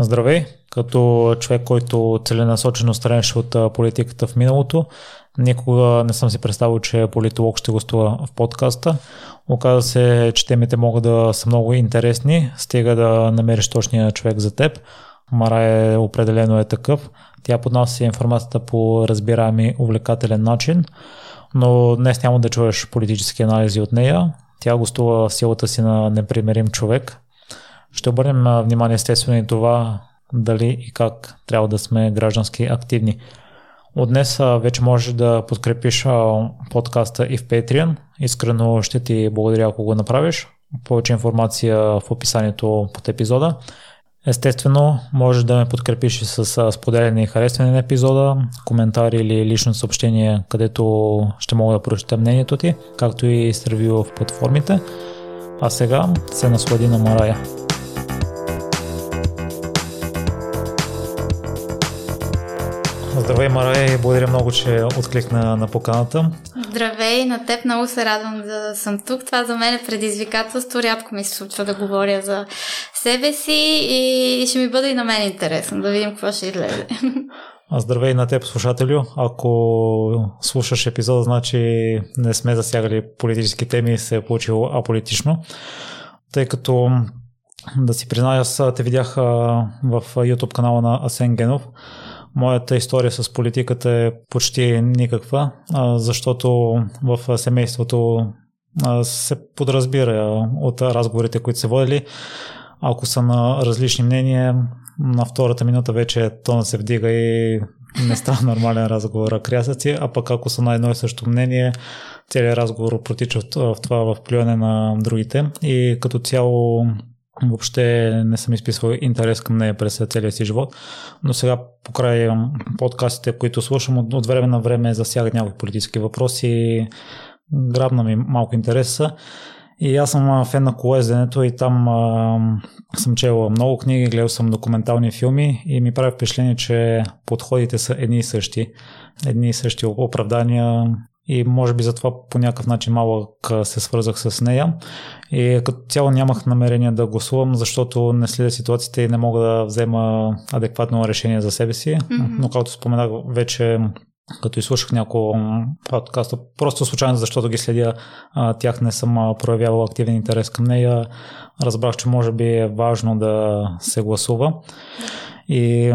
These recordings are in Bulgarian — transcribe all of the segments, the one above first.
Здравей! Като човек, който целенасочено странеше от политиката в миналото, никога не съм си представил, че политолог ще гостува в подкаста. Оказа се, че темите могат да са много интересни, стига да намериш точния човек за теб. Мара е определено е такъв. Тя поднася информацията по разбираем и увлекателен начин, но днес няма да чуеш политически анализи от нея. Тя гостува силата си на непримерим човек. Ще обърнем внимание естествено и това дали и как трябва да сме граждански активни. От днес вече можеш да подкрепиш подкаста и в Patreon. Искрено ще ти благодаря, ако го направиш. Повече информация в описанието под епизода. Естествено, можеш да ме подкрепиш и с споделяне и харесване на епизода, коментари или лично съобщение, където ще мога да прочета мнението ти, както и с в платформите. А сега се наслади на Марая. Здравей, Марая, и благодаря много, че откликна на поканата. Здравей, на теб много се радвам да съм тук. Това за мен е предизвикателство. Рядко ми се случва да говоря за себе си и ще ми бъде и на мен интересно да видим какво ще излезе. Здравей на теб, слушателю. Ако слушаш епизода, значи не сме засягали политически теми се е получило аполитично. Тъй като да си призная, аз те видях в YouTube канала на Асен Генов Моята история с политиката е почти никаква, защото в семейството се подразбира от разговорите, които се водили. Ако са на различни мнения, на втората минута вече тона се вдига и не става нормален разговор, а крясъци, а пък ако са на едно и също мнение, целият разговор протича в това в плюване на другите и като цяло Въобще не съм изписвал интерес към нея през целия си живот, но сега покрай подкастите, които слушам от, от време на време засягат някои политически въпроси, грабна ми малко интереса. И аз съм фен на колезенето и там а, съм чел много книги, гледал съм документални филми и ми прави впечатление, че подходите са едни и същи. Едни и същи оправдания, и може би затова по някакъв начин малък се свързах с нея. И като цяло нямах намерение да гласувам, защото не следя ситуацията и не мога да взема адекватно решение за себе си. Mm-hmm. Но както споменах вече, като изслушах няколко подкаста, просто случайно, защото ги следя, тях не съм проявявал активен интерес към нея. Разбрах, че може би е важно да се гласува. И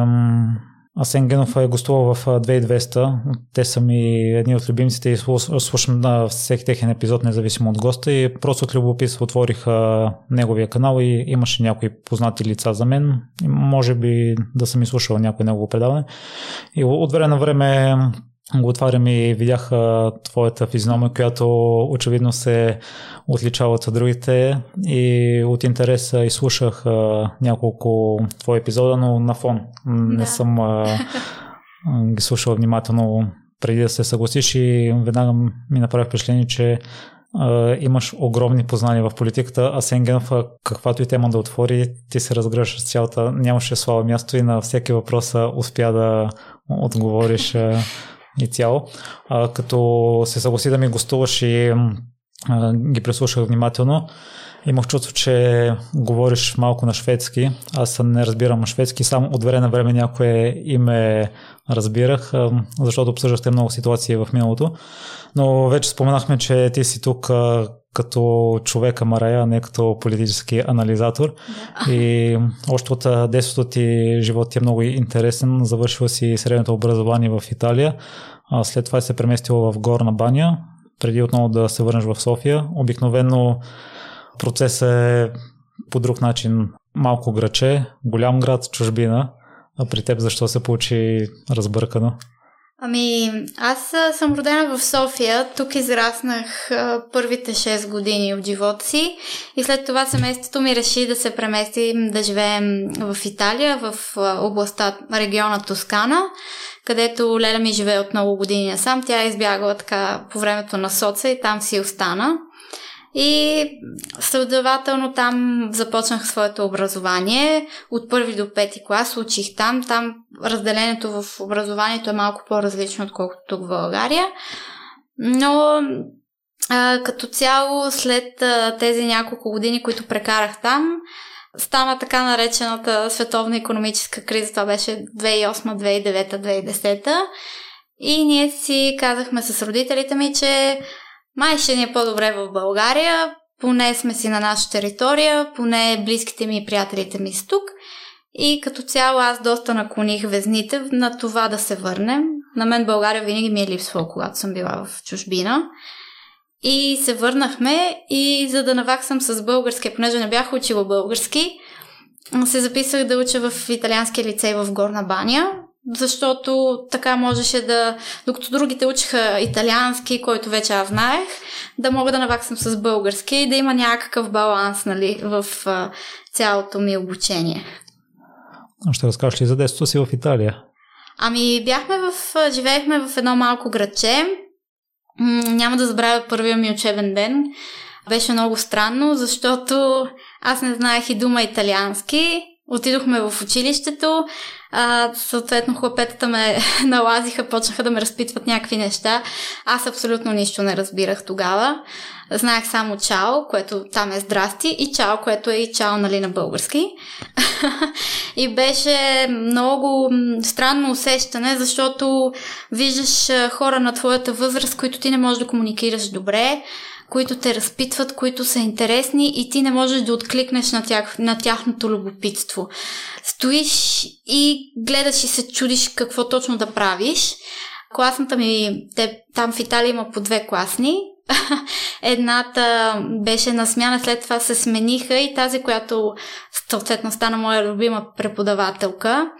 Асен Генов е гостувал в 2200. Те са ми едни от любимците и слушам на всеки техен епизод, независимо от госта. И просто от любопитство отворих неговия канал и имаше някои познати лица за мен. И може би да съм изслушал някой негово предаване. И от време на време го отварям и видях твоята физиономия, която очевидно се отличава от другите и от интереса изслушах няколко твои епизода, но на фон. Не да. съм ги слушал внимателно преди да се съгласиш и веднага ми направи впечатление, че имаш огромни познания в политиката, а Сенгенов, каквато и тема да отвори, ти се разгръщаш с цялата, нямаше слава място и на всеки въпрос успя да отговориш и цяло. А, като се съгласи да ми гостуваш и а, ги преслушах внимателно, имах чувство, че говориш малко на шведски. Аз не разбирам шведски, само от време на време някое име разбирах, защото обсъждахте много ситуации в миналото. Но вече споменахме, че ти си тук като човека Марая, не като политически анализатор. Да. И още от детството ти живот ти е много интересен. Завършила си средното образование в Италия. А след това се преместила в Горна баня, преди отново да се върнеш в София. Обикновено процесът е по друг начин малко граче, голям град, чужбина. А при теб защо се получи разбъркано? Ами, аз съм родена в София. Тук израснах първите 6 години от живота си и след това семейството ми реши да се преместим да живеем в Италия, в областта, региона Тоскана, където Леля ми живее от много години насам. Тя е избягала така по времето на соца и там си остана. И следователно там започнах своето образование. От първи до пети клас учих там. Там разделението в образованието е малко по-различно, отколкото тук в България. Но а, като цяло, след а, тези няколко години, които прекарах там, стана така наречената световна економическа криза. Това беше 2008, 2009, 2010. И ние си казахме с родителите ми, че май ще ни е по-добре в България, поне сме си на наша територия, поне близките ми и приятелите ми са тук. И като цяло аз доста наклоних везните на това да се върнем. На мен България винаги ми е липсвала, когато съм била в чужбина. И се върнахме и за да наваксам с български, понеже не бях учила български, се записах да уча в италианския лицей в Горна баня, защото така можеше да, докато другите учиха италиански, който вече аз знаех, да мога да наваксам с български и да има някакъв баланс нали, в а, цялото ми обучение. Ще разкажеш ли за детството си в Италия? Ами бяхме в, живеехме в едно малко градче. Няма да забравя първия ми учебен ден. Беше много странно, защото аз не знаех и дума италиански. Отидохме в училището, а, съответно хлапетата ме налазиха, почнаха да ме разпитват някакви неща. Аз абсолютно нищо не разбирах тогава. Знаех само чао, което там е здрасти, и чао, което е и чао, нали, на български. и беше много странно усещане, защото виждаш хора на твоята възраст, които ти не можеш да комуникираш добре, които те разпитват, които са интересни и ти не можеш да откликнеш на, тях, на тяхното любопитство. Стоиш и гледаш и се чудиш какво точно да правиш. Класната ми, те, там в Италия има по две класни. Едната беше на смяна, след това се смениха и тази, която съответно стана моя любима преподавателка,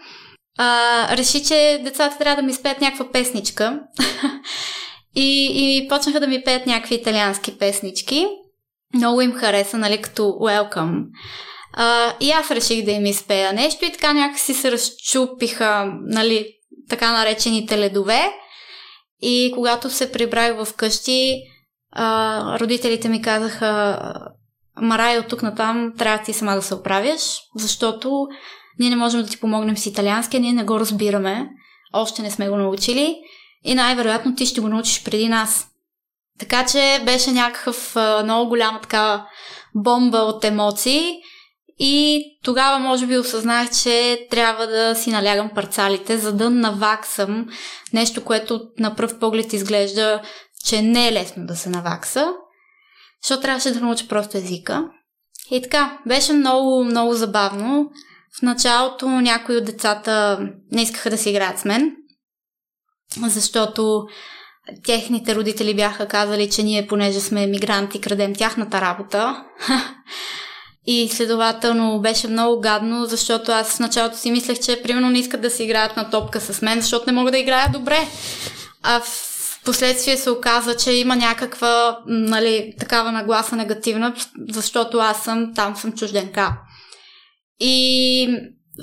а, реши, че децата трябва да ми спеят някаква песничка. И, и почнаха да ми пеят някакви италиански песнички. Много им хареса, нали, като Welcome. А, и аз реших да им изпея нещо и така някакси се разчупиха, нали, така наречените ледове. И когато се прибрах в къщи, а, родителите ми казаха, Марай, от тук натам трябва ти сама да се оправяш, защото ние не можем да ти помогнем с италиански, ние не го разбираме, още не сме го научили и най-вероятно ти ще го научиш преди нас. Така че беше някакъв много голяма така бомба от емоции и тогава може би осъзнах, че трябва да си налягам парцалите, за да наваксам нещо, което на пръв поглед изглежда, че не е лесно да се навакса, защото трябваше да науча просто езика. И така, беше много, много забавно. В началото някои от децата не искаха да си играят с мен, защото техните родители бяха казали, че ние, понеже сме мигранти, крадем тяхната работа. И следователно беше много гадно, защото аз в началото си мислех, че примерно не искат да си играят на топка с мен, защото не мога да играя добре. А в последствие се оказа, че има някаква нали, такава нагласа негативна, защото аз съм, там съм чужденка. И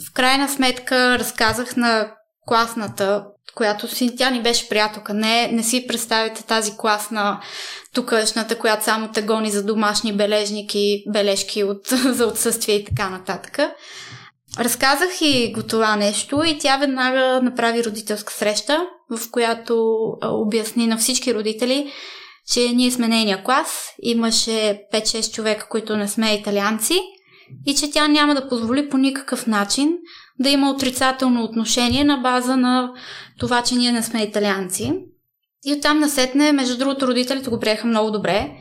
в крайна сметка разказах на класната която си, тя ни беше приятелка. Не, не си представите тази класна тукашната, която само те гони за домашни бележники, бележки от, за отсъствие и така нататък. Разказах и го това нещо и тя веднага направи родителска среща, в която обясни на всички родители, че ние сме нейния клас, имаше 5-6 човека, които не сме италианци и че тя няма да позволи по никакъв начин да има отрицателно отношение на база на това, че ние не сме италианци. И оттам насетне, между другото, родителите го приеха много добре.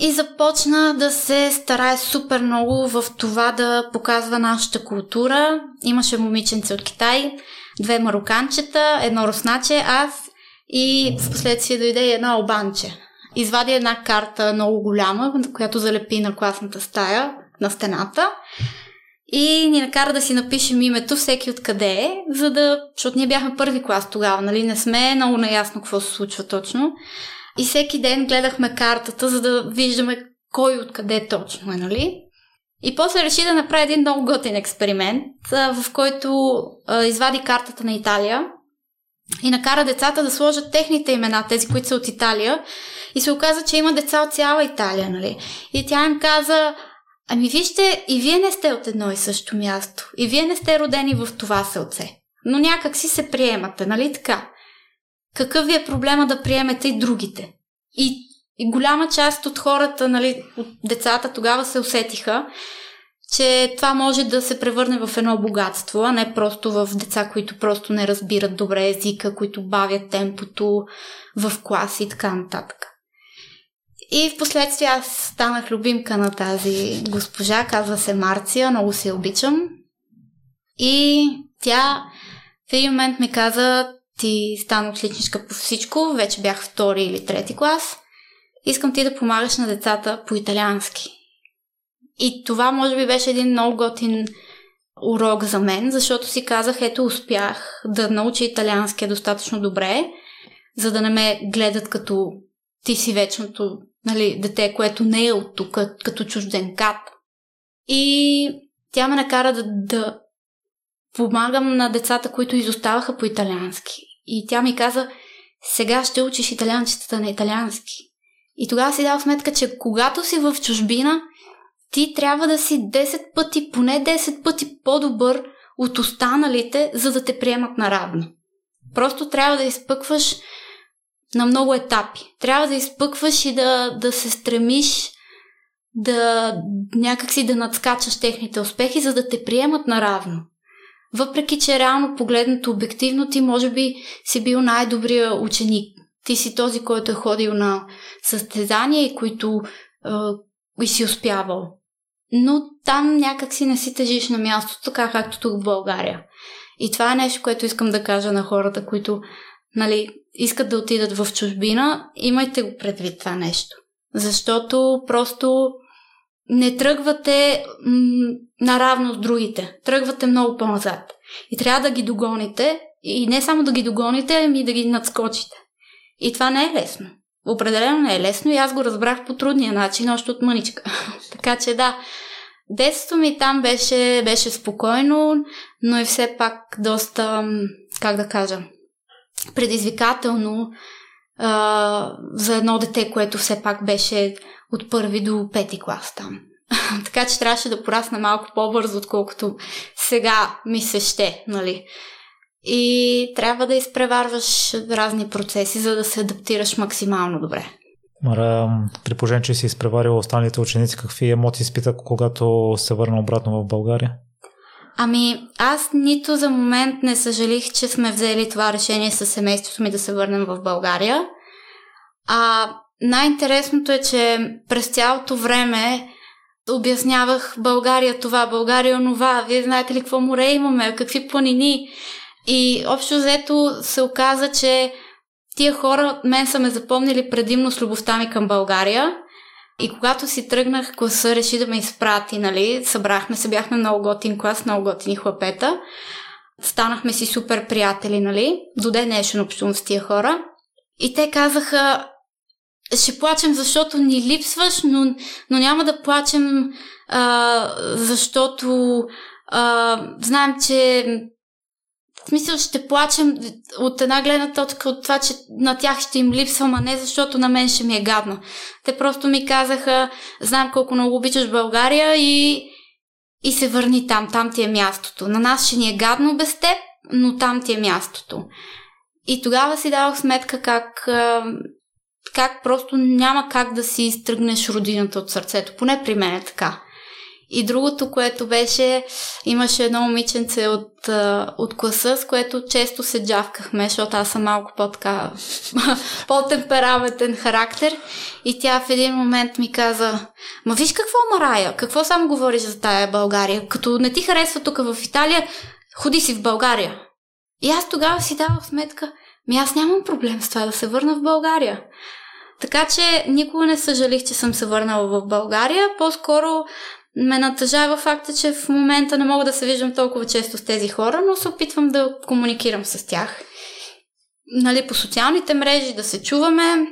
И започна да се старае супер много в това да показва нашата култура. Имаше момиченце от Китай, две мароканчета, едно русначе, аз и в последствие дойде и една обанче. Извади една карта много голяма, която залепи на класната стая, на стената и ни накара да си напишем името всеки откъде е, за да, защото ние бяхме първи клас тогава, нали, не сме много наясно какво се случва точно. И всеки ден гледахме картата, за да виждаме кой откъде точно е, нали? И после реши да направи един много готин експеримент, в който извади картата на Италия и накара децата да сложат техните имена, тези, които са от Италия. И се оказа, че има деца от цяла Италия, нали? И тя им каза, Ами вижте, и вие не сте от едно и също място. И вие не сте родени в това селце. Но някак си се приемате, нали така? Какъв ви е проблема да приемете и другите? И, и голяма част от хората, нали, от децата тогава се усетиха, че това може да се превърне в едно богатство, а не просто в деца, които просто не разбират добре езика, които бавят темпото в клас и така нататък. И в последствие аз станах любимка на тази госпожа, казва се Марция, много се обичам. И тя в един момент ми каза, ти стана отличничка по всичко, вече бях втори или трети клас, искам ти да помагаш на децата по италиански. И това може би беше един много готин урок за мен, защото си казах, ето успях да науча италиански достатъчно добре, за да не ме гледат като ти си вечното нали, дете, което не е от тук, като чужденкат. И тя ме накара да, да помагам на децата, които изоставаха по италиански. И тя ми каза, сега ще учиш италианчетата на италиански. И тогава си дал сметка, че когато си в чужбина, ти трябва да си 10 пъти, поне 10 пъти по-добър от останалите, за да те приемат наравно. Просто трябва да изпъкваш на много етапи. Трябва да изпъкваш и да, да се стремиш да някакси да надскачаш техните успехи, за да те приемат наравно. Въпреки, че реално погледнато обективно ти може би си бил най-добрия ученик. Ти си този, който е ходил на състезания и които е, и си успявал. Но там някак си не си тежиш на мястото, така както тук в България. И това е нещо, което искам да кажа на хората, които нали, искат да отидат в чужбина. Имайте го предвид това нещо. Защото просто не тръгвате м- наравно с другите. Тръгвате много по-назад. И трябва да ги догоните. И не само да ги догоните, ами да ги надскочите. И това не е лесно. Определено не е лесно и аз го разбрах по трудния начин, още от мъничка. така че да, детството ми там беше, беше спокойно, но и все пак доста, как да кажа, предизвикателно а, за едно дете, което все пак беше от първи до пети клас там. така че трябваше да порасна малко по-бързо, отколкото сега ми се ще, нали. И трябва да изпреварваш разни процеси, за да се адаптираш максимално добре. Мара, при положение, че си изпреварила останалите ученици, какви емоции изпита, когато се върна обратно в България? Ами, аз нито за момент не съжалих, че сме взели това решение с семейството ми да се върнем в България. А най-интересното е, че през цялото време обяснявах България това, България онова, вие знаете ли какво море имаме, какви планини. И общо взето се оказа, че тия хора мен са ме запомнили предимно с любовта ми към България. И когато си тръгнах, класа реши да ме изпрати, нали, събрахме се, бяхме много готин клас, много готини хлапета. Станахме си супер приятели, нали, до ден днешен общувам с тия хора. И те казаха, ще плачем, защото ни липсваш, но, но няма да плачем, а, защото а, знаем, че в смисъл ще плачем от една гледна точка от това, че на тях ще им липсвам, а не защото на мен ще ми е гадно. Те просто ми казаха, знам колко много обичаш България и, и се върни там, там ти е мястото. На нас ще ни е гадно без теб, но там ти е мястото. И тогава си давах сметка как, как просто няма как да си изтръгнеш родината от сърцето. Поне при мен е така. И другото, което беше, имаше едно момиченце от, от класа, с което често се джавкахме, защото аз съм малко по-така по-темпераментен характер. И тя в един момент ми каза, ма виж какво Марая, какво само говориш за тая България? Като не ти харесва тук в Италия, ходи си в България. И аз тогава си давах сметка, ми аз нямам проблем с това да се върна в България. Така че никога не съжалих, че съм се върнала в България. По-скоро ме натъжава факта, че в момента не мога да се виждам толкова често с тези хора, но се опитвам да комуникирам с тях. Нали, по социалните мрежи да се чуваме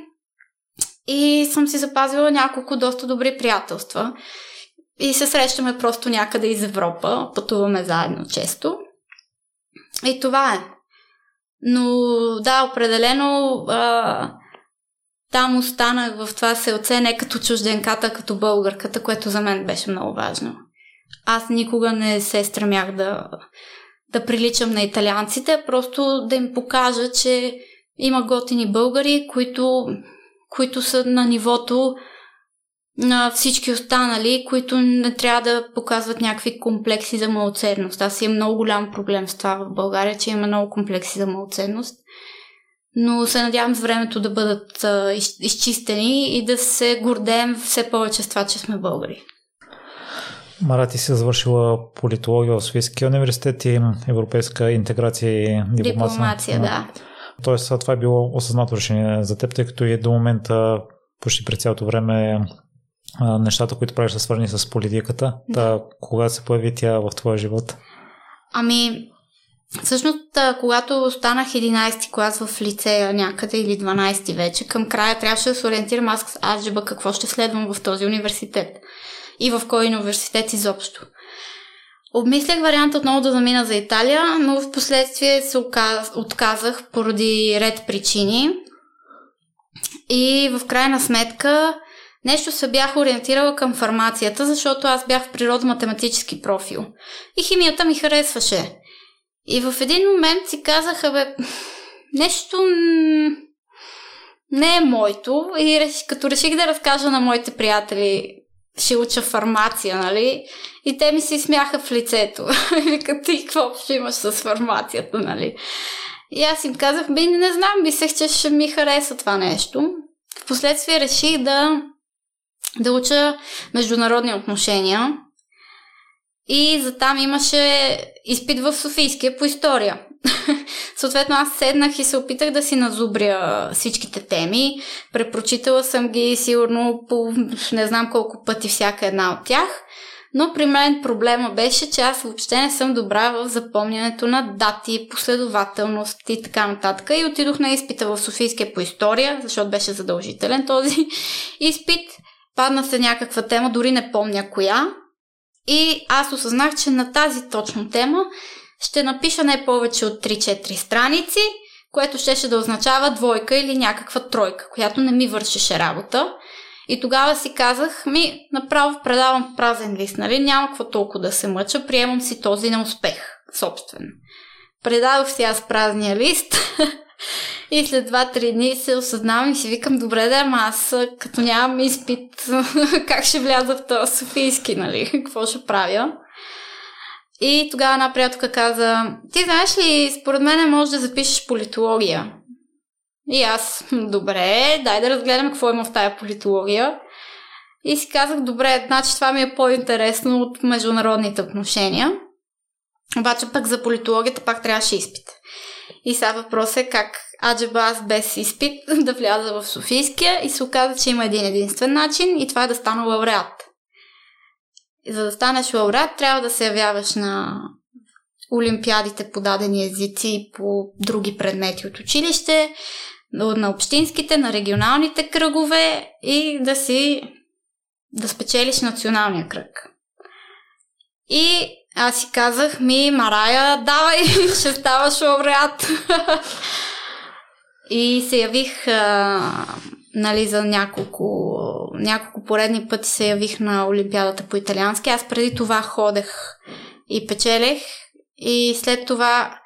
и съм си запазила няколко доста добри приятелства. И се срещаме просто някъде из Европа, пътуваме заедно често. И това е. Но да, определено а, там останах в това селце не като чужденката, като българката, което за мен беше много важно. Аз никога не се стремях да, да приличам на италианците, просто да им покажа, че има готини българи, които, които са на нивото на всички останали, които не трябва да показват някакви комплекси за малоценност. Аз имам много голям проблем с това в България, че има много комплекси за малоценност. Но се надявам с времето да бъдат а, из, изчистени и да се гордеем все повече с това, че сме българи. Мара, ти си завършила политология в Софийския университет и европейска интеграция и дипломация. Дипломация, да. Тоест, това е било осъзнато решение за теб, тъй като и до момента почти през цялото време нещата, които правиш са свързани с политиката. Да. Та, кога се появи тя в твоя живот? Ами, всъщност, когато станах 11 клас в лицея някъде или 12 вече, към края трябваше да се ориентирам аз с алджеба какво ще следвам в този университет и в кой университет изобщо. Обмислях вариант отново да замина за Италия, но в последствие се отказах поради ред причини. И в крайна сметка нещо се бях ориентирала към фармацията, защото аз бях в природо-математически профил. И химията ми харесваше. И в един момент си казаха, бе, нещо не е моето. И като реших да разкажа на моите приятели ще уча фармация, нали? И те ми се смяха в лицето. Викат, ти какво ще имаш с фармацията, нали? И аз им казах, би, не знам, мислех, че ще ми хареса това нещо. Впоследствие реших да, да уча международни отношения. И за там имаше изпит в Софийския по история. Съответно, аз седнах и се опитах да си назубря всичките теми. Препрочитала съм ги сигурно по не знам колко пъти всяка една от тях. Но при мен проблема беше, че аз въобще не съм добра в запомнянето на дати, последователност и така нататък. И отидох на изпита в Софийския по история, защото беше задължителен този изпит. Падна се някаква тема, дори не помня коя. И аз осъзнах, че на тази точно тема ще напиша не повече от 3-4 страници, което щеше да означава двойка или някаква тройка, която не ми вършеше работа. И тогава си казах, ми, направо предавам празен лист, нали? Няма какво толкова да се мъча, приемам си този неуспех, собствен. Предадох си аз празния лист и след 2-3 дни се осъзнавам и си викам, добре да, ама аз като нямам изпит, как ще вляза в този Софийски, нали? Какво ще правя? И тогава една приятелка каза, ти знаеш ли, според мен може да запишеш политология. И аз, добре, дай да разгледам какво има в тая политология. И си казах, добре, значи това ми е по-интересно от международните отношения. Обаче пък за политологията пак трябваше изпит. И сега въпрос е как аджеба аз без изпит да вляза в Софийския и се оказа, че има един единствен начин и това е да стана лауреат. И за да станеш лауреат, трябва да се явяваш на олимпиадите по дадени езици по други предмети от училище, на общинските, на регионалните кръгове и да си да спечелиш националния кръг. И аз си казах, ми, Марая, давай, ще ставаш лауреат. и се явих а, нали, за няколко, няколко поредни пъти се явих на Олимпиадата по италиански. Аз преди това ходех и печелех и след това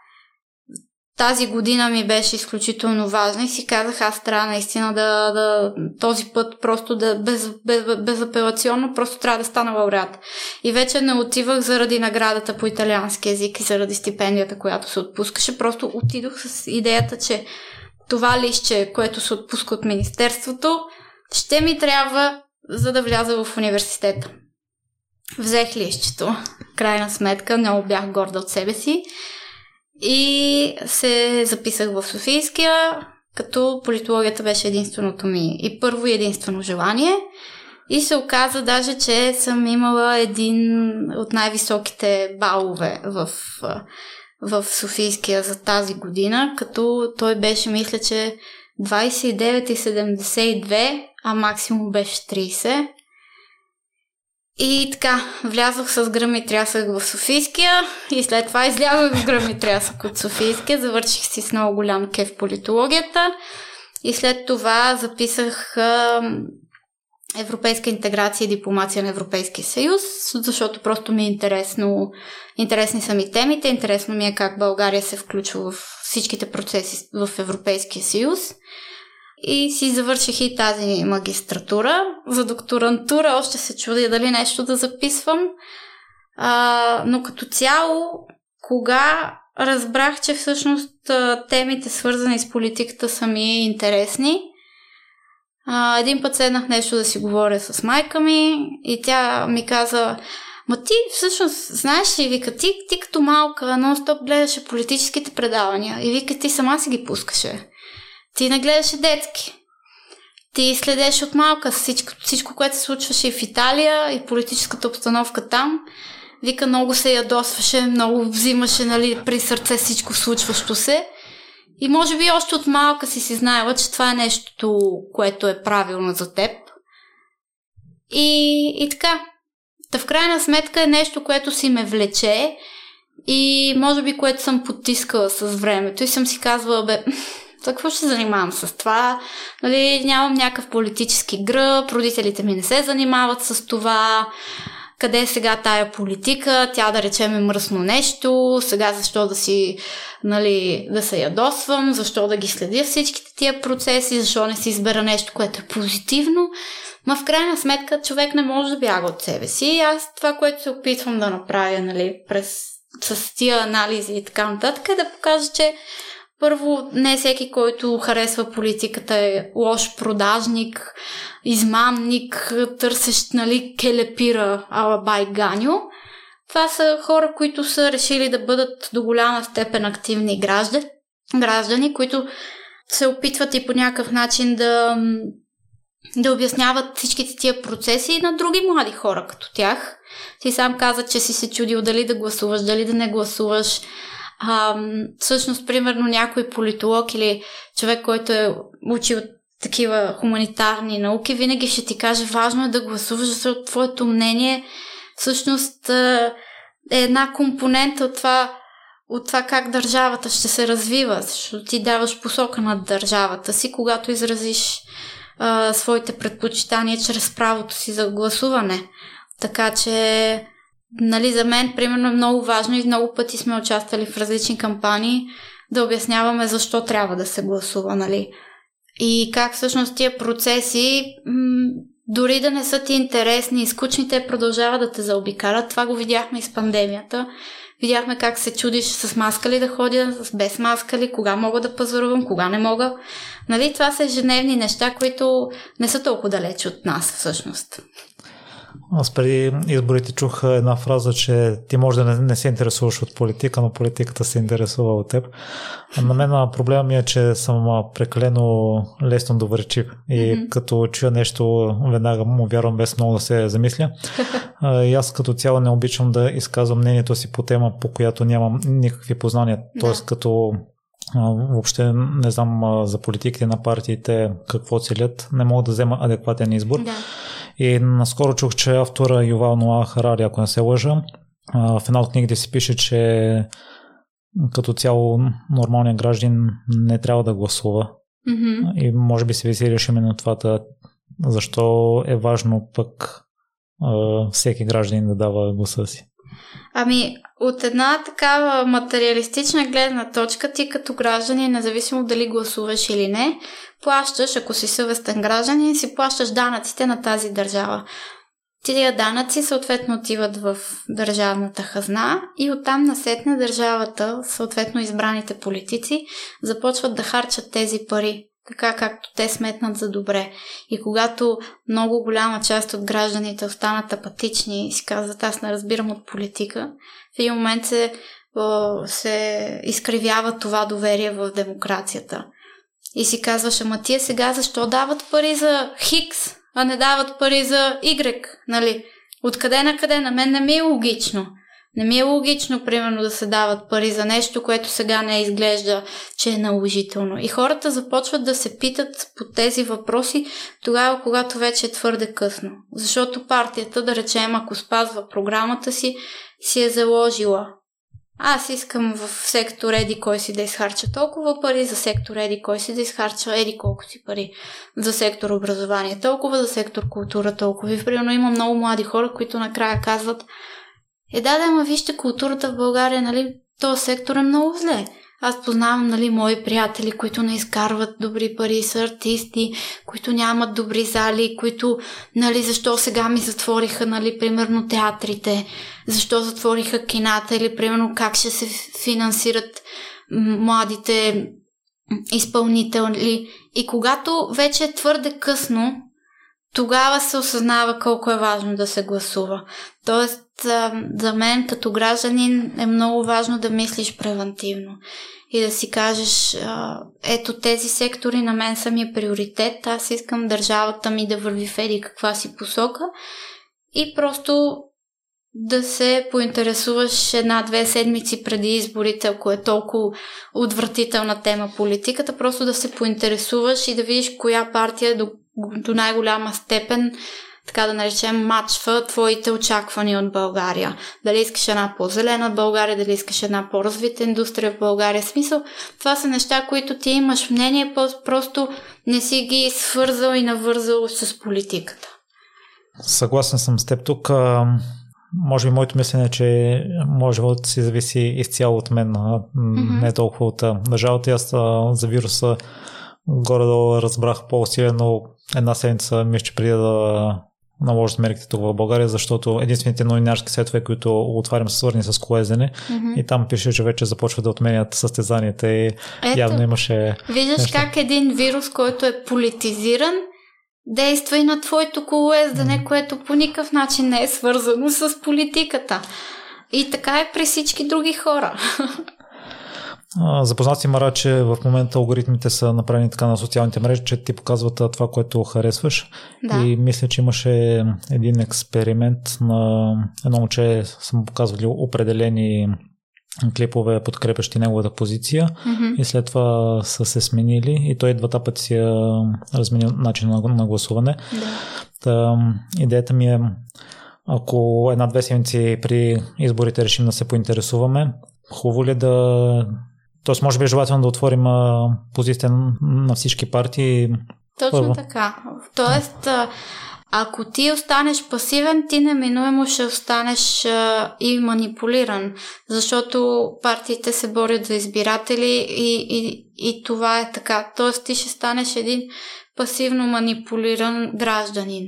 тази година ми беше изключително важна и си казах, аз трябва наистина да, да този път просто да без, без, безапелационно просто трябва да стана лауреат. И вече не отивах заради наградата по италиански язик и заради стипендията, която се отпускаше. Просто отидох с идеята, че това лище, което се отпуска от Министерството, ще ми трябва, за да вляза в университета. Взех лището. Крайна сметка, много бях горда от себе си. И се записах в Софийския, като политологията беше единственото ми и първо и единствено желание. И се оказа даже, че съм имала един от най-високите балове в в Софийския за тази година, като той беше, мисля, че 29,72, а максимум беше 30. И така, влязох с гръм и трясък в Софийския и след това излязох с гръм и трясък от Софийския. Завърших си с много голям кеф политологията и след това записах европейска интеграция и дипломация на Европейския съюз, защото просто ми е интересно, интересни са ми темите, интересно ми е как България се включва в всичките процеси в Европейския съюз. И си завърших и тази магистратура. За докторантура още се чудя дали нещо да записвам. А, но като цяло, кога разбрах, че всъщност темите свързани с политиката са ми интересни, а, един път седнах нещо да си говоря с майка ми и тя ми каза, Ма ти всъщност, знаеш ли, вика, ти, ти като малка нон-стоп гледаше политическите предавания и вика, ти сама си ги пускаше. Ти не гледаше детски. Ти следеше от малка всичко, всичко, което се случваше в Италия и политическата обстановка там. Вика, много се ядосваше, много взимаше нали, при сърце всичко случващо се. И може би още от малка си си знаела, че това е нещото, което е правилно за теб. И, и така. Та в крайна сметка е нещо, което си ме влече и може би което съм потискала с времето и съм си казвала, бе, за какво ще занимавам с това? Нали, нямам някакъв политически гръб, родителите ми не се занимават с това къде е сега тая политика, тя да речем е мръсно нещо, сега защо да си, нали, да се ядосвам, защо да ги следя всичките тия процеси, защо не си избера нещо, което е позитивно. Ма в крайна сметка човек не може да бяга от себе си. И аз това, което се опитвам да направя, нали, през, с тия анализи и така нататък, е да покажа, че първо, не всеки, който харесва политиката е лош продажник, измамник, търсещ, нали, келепира Алабай Ганю. Това са хора, които са решили да бъдат до голяма степен активни граждани, граждани които се опитват и по някакъв начин да, да обясняват всичките тия процеси на други млади хора като тях. Ти сам каза, че си се чудил дали да гласуваш, дали да не гласуваш. А, всъщност, примерно, някой политолог или човек, който е учил такива хуманитарни науки, винаги ще ти каже, важно е да гласуваш, защото твоето мнение всъщност е една компонента от това, от това как държавата ще се развива, защото ти даваш посока на държавата си, когато изразиш а, своите предпочитания чрез правото си за гласуване. Така че нали, за мен, примерно, е много важно и много пъти сме участвали в различни кампании да обясняваме защо трябва да се гласува, нали. И как всъщност тия процеси, м- дори да не са ти интересни и скучни, те продължават да те заобикарат. Това го видяхме и с пандемията. Видяхме как се чудиш с маска ли да ходя, без маска ли, кога мога да пазарувам, кога не мога. Нали, това са ежедневни неща, които не са толкова далеч от нас всъщност. Аз преди изборите чух една фраза, че ти може да не, не се интересуваш от политика, но политиката се интересува от теб. А на мен проблема ми е, че съм прекалено лесно доверчив и mm-hmm. като чуя нещо, веднага му вярвам без много да се замисля. И аз като цяло не обичам да изказвам мнението си по тема, по която нямам никакви познания. Тоест като въобще не знам за политиките на партиите какво целят, не мога да взема адекватен избор. Да. И наскоро чух, че автора Ювал Ноа Харари, ако не се лъжа, в една от книгите си пише, че като цяло нормалният граждан не трябва да гласува. Mm-hmm. И може би се веселиш именно това, защо е важно пък всеки гражданин да дава гласа си. Ами, от една такава материалистична гледна точка, ти като гражданин, независимо дали гласуваш или не, плащаш, ако си съвестен гражданин, си плащаш данъците на тази държава. Тия данъци съответно отиват в държавната хазна и оттам насетне държавата, съответно избраните политици, започват да харчат тези пари така както те сметнат за добре. И когато много голяма част от гражданите останат апатични и си казват аз не разбирам от политика, в един момент се, се изкривява това доверие в демокрацията. И си казваш, ама тия сега защо дават пари за Хикс, а не дават пари за Y, нали? Откъде на къде? На мен не ми е логично. Не ми е логично, примерно, да се дават пари за нещо, което сега не изглежда, че е наложително. И хората започват да се питат по тези въпроси тогава, когато вече е твърде късно. Защото партията, да речем, ако спазва програмата си, си е заложила. Аз искам в сектор Еди кой си да изхарча толкова пари, за сектор Еди кой си да изхарча Еди колко си пари, за сектор образование толкова, за сектор култура толкова. И примерно има много млади хора, които накрая казват, е, да, да, ама вижте, културата в България, нали, този сектор е много зле. Аз познавам, нали, мои приятели, които не изкарват добри пари, са артисти, които нямат добри зали, които, нали, защо сега ми затвориха, нали, примерно театрите, защо затвориха кината или, примерно, как ще се финансират младите изпълнители. И когато вече е твърде късно, тогава се осъзнава колко е важно да се гласува. Тоест, за мен като гражданин е много важно да мислиш превентивно и да си кажеш, ето тези сектори на мен са ми приоритет, аз искам държавата ми да върви в еди каква си посока и просто да се поинтересуваш една-две седмици преди изборите, ако е толкова отвратителна тема политиката, просто да се поинтересуваш и да видиш коя партия до, до най-голяма степен така да наречем, матчва твоите очаквания от България. Дали искаш една по-зелена България, дали искаш една по-развита индустрия в България. Смисъл, това са неща, които ти имаш мнение, просто не си ги свързал и навързал с политиката. Съгласен съм с теб тук. Може би моето мислене е, че може живота си зависи изцяло от мен, mm-hmm. не толкова от държавата. Аз за вируса горе-долу разбрах по-усилено една седмица, мисля, че преди да наложат мерките тук в България, защото единствените новинарски сайтове, които отварям са свързани с колезене mm-hmm. и там пише, че вече започва да отменят състезанията и Ето, явно имаше... Виждаш нещо. как един вирус, който е политизиран, действа и на твоето колоездане, mm-hmm. което по никакъв начин не е свързано с политиката. И така е при всички други хора. Запознат си, Мара, че в момента алгоритмите са направени така на социалните мрежи, че ти показват това, което харесваш. Да. И мисля, че имаше един експеримент на едно момче, са му показвали определени клипове, подкрепящи неговата позиция mm-hmm. и след това са се сменили и той двата пъти си е разменил начин на, на гласуване. Да. Та, идеята ми е ако една-две седмици при изборите решим да се поинтересуваме, хубаво ли е да Тоест, може би е желателно да отворим а, позиция на всички партии. Точно първо. така. Тоест, а, ако ти останеш пасивен, ти неминуемо ще останеш а, и манипулиран, защото партиите се борят за избиратели и, и, и това е така. Тоест, ти ще станеш един пасивно манипулиран гражданин.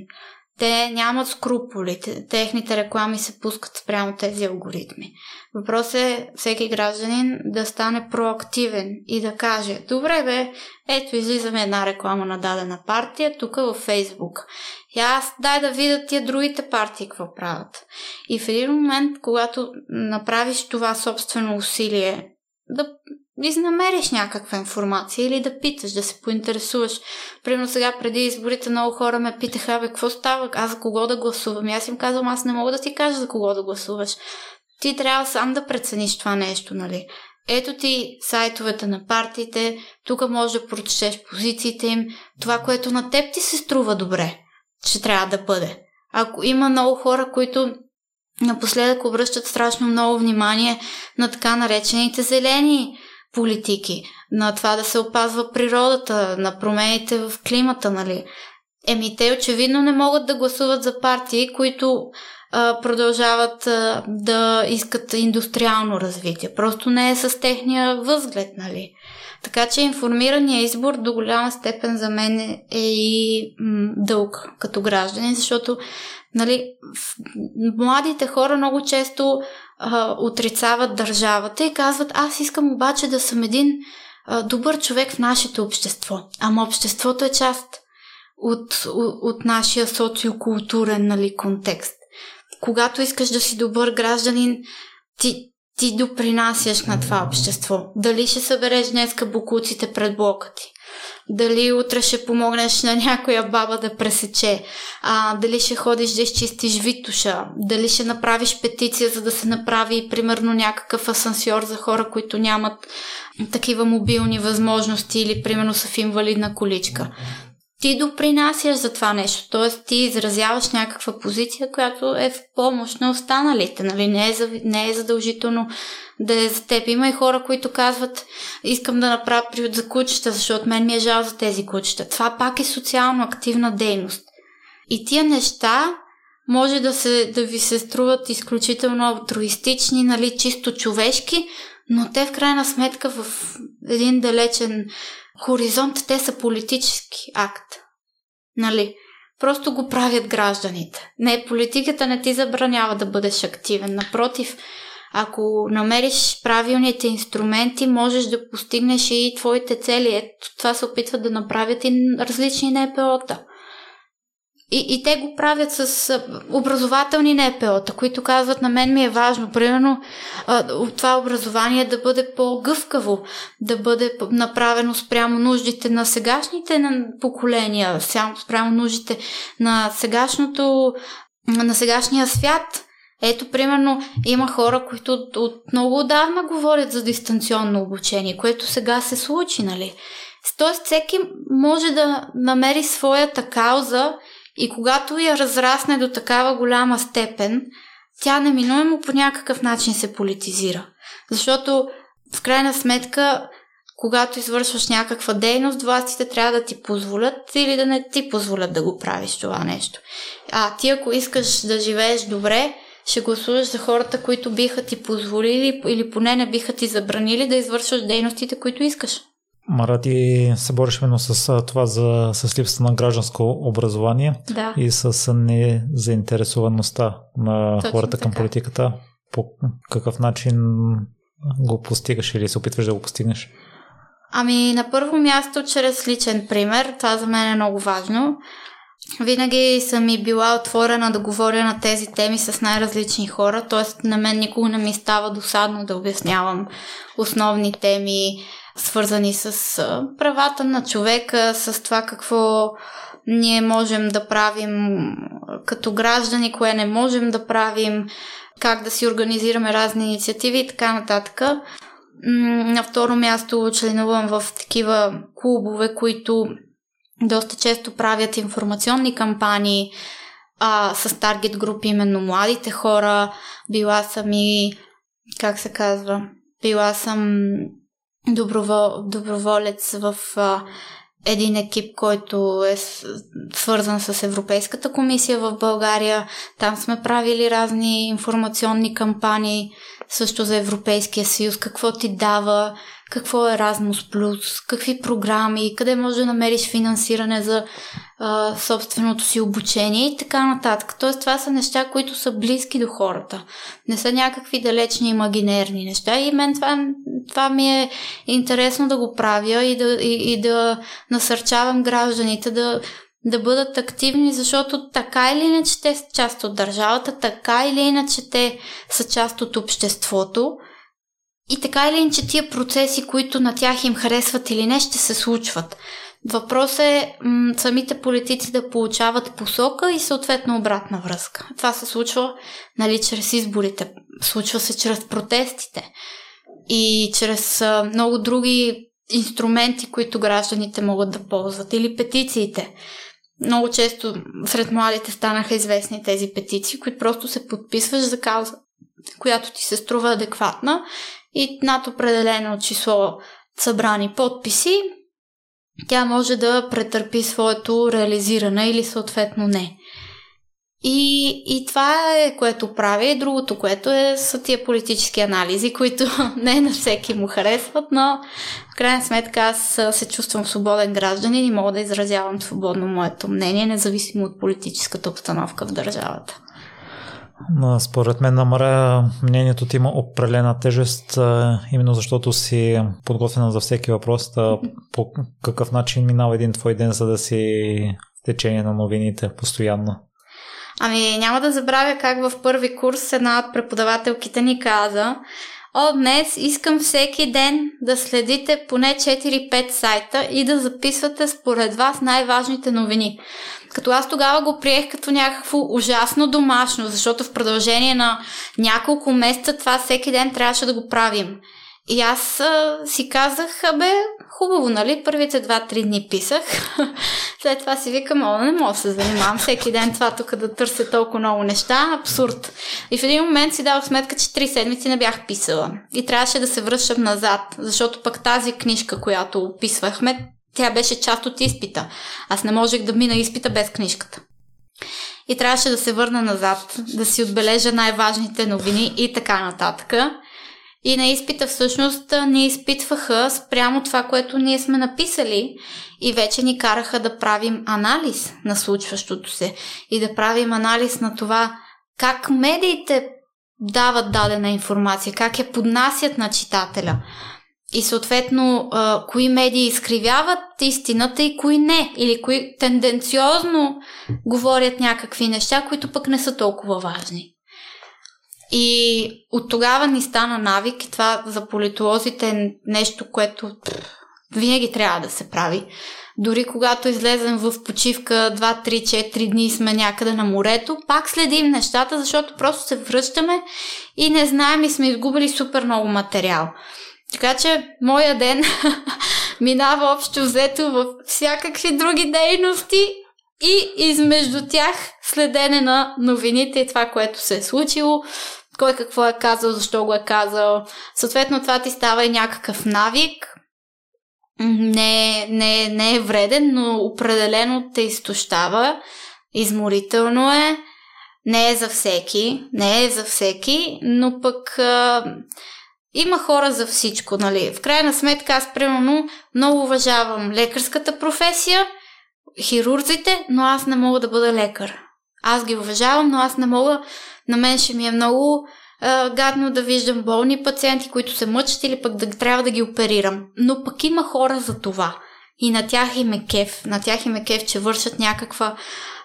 Те нямат скруполи, техните реклами се пускат спрямо тези алгоритми. Въпрос е всеки гражданин да стане проактивен и да каже, добре бе, ето излизаме една реклама на дадена партия, тук във Фейсбук. И аз дай да видя тия другите партии какво правят. И в един момент, когато направиш това собствено усилие, да изнамериш някаква информация или да питаш, да се поинтересуваш. Примерно сега преди изборите много хора ме питаха, бе, какво става, аз за кого да гласувам? И аз им казвам, аз не мога да ти кажа за кого да гласуваш. Ти трябва сам да прецениш това нещо, нали? Ето ти сайтовете на партиите, тук може да прочетеш позициите им, това, което на теб ти се струва добре, че трябва да бъде. Ако има много хора, които напоследък обръщат страшно много внимание на така наречените зелени политики, на това да се опазва природата, на промените в климата, нали? Еми, те очевидно не могат да гласуват за партии, които а, продължават а, да искат индустриално развитие. Просто не е с техния възглед, нали? Така че информираният избор до голяма степен за мен е и м, дълг като граждани, защото нали, младите хора много често а, отрицават държавата и казват, аз искам обаче да съм един а, добър човек в нашето общество. Ама обществото е част от, от, нашия социокултурен нали, контекст. Когато искаш да си добър гражданин, ти, ти допринасяш на това общество. Дали ще събереш днеска букуците пред блока ти? Дали утре ще помогнеш на някоя баба да пресече? А, дали ще ходиш да изчистиш витуша? Дали ще направиш петиция, за да се направи примерно някакъв асансьор за хора, които нямат такива мобилни възможности или примерно са в инвалидна количка? Ти допринасяш за това нещо, т.е. ти изразяваш някаква позиция, която е в помощ на останалите, нали? Не е, не е задължително да е за теб. Има и хора, които казват, искам да направя приют за кучета, защото мен ми е жал за тези кучета. Това пак е социално активна дейност. И тия неща може да, се, да ви се струват изключително алтруистични, нали, чисто човешки, но те в крайна сметка в един далечен хоризонт те са политически акт. Нали? Просто го правят гражданите. Не, политиката не ти забранява да бъдеш активен. Напротив, ако намериш правилните инструменти, можеш да постигнеш и твоите цели. Ето това се опитват да направят и различни НПО-та. И, и те го правят с образователни НПО-та, които казват на мен ми е важно, примерно, това образование да бъде по-гъвкаво, да бъде направено спрямо нуждите на сегашните поколения, спрямо нуждите на сегашното, на сегашния свят. Ето, примерно, има хора, които от, от много отдавна говорят за дистанционно обучение, което сега се случи, нали? Тоест, всеки може да намери своята кауза и когато я разрасне до такава голяма степен, тя неминуемо по някакъв начин се политизира. Защото, в крайна сметка, когато извършваш някаква дейност, властите трябва да ти позволят или да не ти позволят да го правиш това нещо. А ти, ако искаш да живееш добре, ще гласуваш за хората, които биха ти позволили или поне не биха ти забранили да извършваш дейностите, които искаш. Мара, ти се бориш именно с това за, с липсата на гражданско образование да. и с незаинтересоваността на Точно хората към така. политиката. По какъв начин го постигаш или се опитваш да го постигнеш? Ами, на първо място, чрез личен пример. Това за мен е много важно. Винаги съм и била отворена да говоря на тези теми с най-различни хора, т.е. на мен никога не ми става досадно да обяснявам основни теми, свързани с правата на човека, с това какво ние можем да правим като граждани, кое не можем да правим, как да си организираме разни инициативи и така нататък. На второ място членувам в такива клубове, които доста често правят информационни кампании а, с таргет групи, именно младите хора. Била съм и, как се казва, била съм добровол, доброволец в а, един екип, който е свързан с Европейската комисия в България. Там сме правили разни информационни кампании, също за Европейския съюз, какво ти дава, какво е Erasmus+, какви програми, къде може да намериш финансиране за а, собственото си обучение и така нататък. Тоест това са неща, които са близки до хората. Не са някакви далечни имагинерни неща и мен това, това ми е интересно да го правя и да, и, и да насърчавам гражданите да да бъдат активни, защото така или иначе те са част от държавата, така или иначе те са част от обществото. И така или иначе тия процеси, които на тях им харесват или не, ще се случват. Въпрос е м- самите политици да получават посока и съответно обратна връзка. Това се случва нали, чрез изборите, случва се чрез протестите и чрез а, много други инструменти, които гражданите могат да ползват или петициите. Много често сред младите станаха известни тези петиции, които просто се подписваш за кауза, която ти се струва адекватна и над определено число събрани подписи, тя може да претърпи своето реализиране или съответно не. И, и това е което прави. И другото, което е са тия политически анализи, които не на всеки му харесват, но в крайна сметка аз се чувствам свободен гражданин и мога да изразявам свободно моето мнение, независимо от политическата обстановка в държавата. Според мен на Мара мнението ти има определена тежест, именно защото си подготвена за всеки въпрос. По какъв начин минава един твой ден, за да си в течение на новините постоянно? Ами няма да забравя как в първи курс една от преподавателките ни каза О, днес искам всеки ден да следите поне 4-5 сайта и да записвате според вас най-важните новини. Като аз тогава го приех като някакво ужасно домашно, защото в продължение на няколко месеца това всеки ден трябваше да го правим. И аз а, си казах, абе, хубаво, нали? Първите два-три дни писах. След това си викам, о, не мога да се занимавам всеки ден това тук да търся толкова много неща. Абсурд. И в един момент си дадох сметка, че три седмици не бях писала. И трябваше да се връщам назад, защото пък тази книжка, която описвахме, тя беше част от изпита. Аз не можех да мина изпита без книжката. И трябваше да се върна назад, да си отбележа най-важните новини и така нататък. И на изпита всъщност ни изпитваха спрямо това, което ние сме написали и вече ни караха да правим анализ на случващото се и да правим анализ на това как медиите дават дадена информация, как я поднасят на читателя. И съответно, кои медии изкривяват истината и кои не. Или кои тенденциозно говорят някакви неща, които пък не са толкова важни. И от тогава ни стана навик и това за политолозите е нещо, което винаги трябва да се прави. Дори когато излезем в почивка 2, 3, 4 дни сме някъде на морето, пак следим нещата, защото просто се връщаме и не знаем и сме изгубили супер много материал. Така че моя ден минава общо взето в всякакви други дейности и измежду тях следене на новините и това, което се е случило, кой какво е казал, защо го е казал. Съответно, това ти става и някакъв навик. Не, не, не е вреден, но определено те изтощава. Изморително е. Не е за всеки. Не е за всеки, но пък има хора за всичко, нали? В крайна сметка аз, примерно, много уважавам лекарската професия, хирурзите, но аз не мога да бъда лекар. Аз ги уважавам, но аз не мога. На мен ще ми е много а, гадно да виждам болни пациенти, които се мъчат или пък да трябва да ги оперирам. Но пък има хора за това. И на тях им е кеф. На тях им е кеф, че вършат някаква,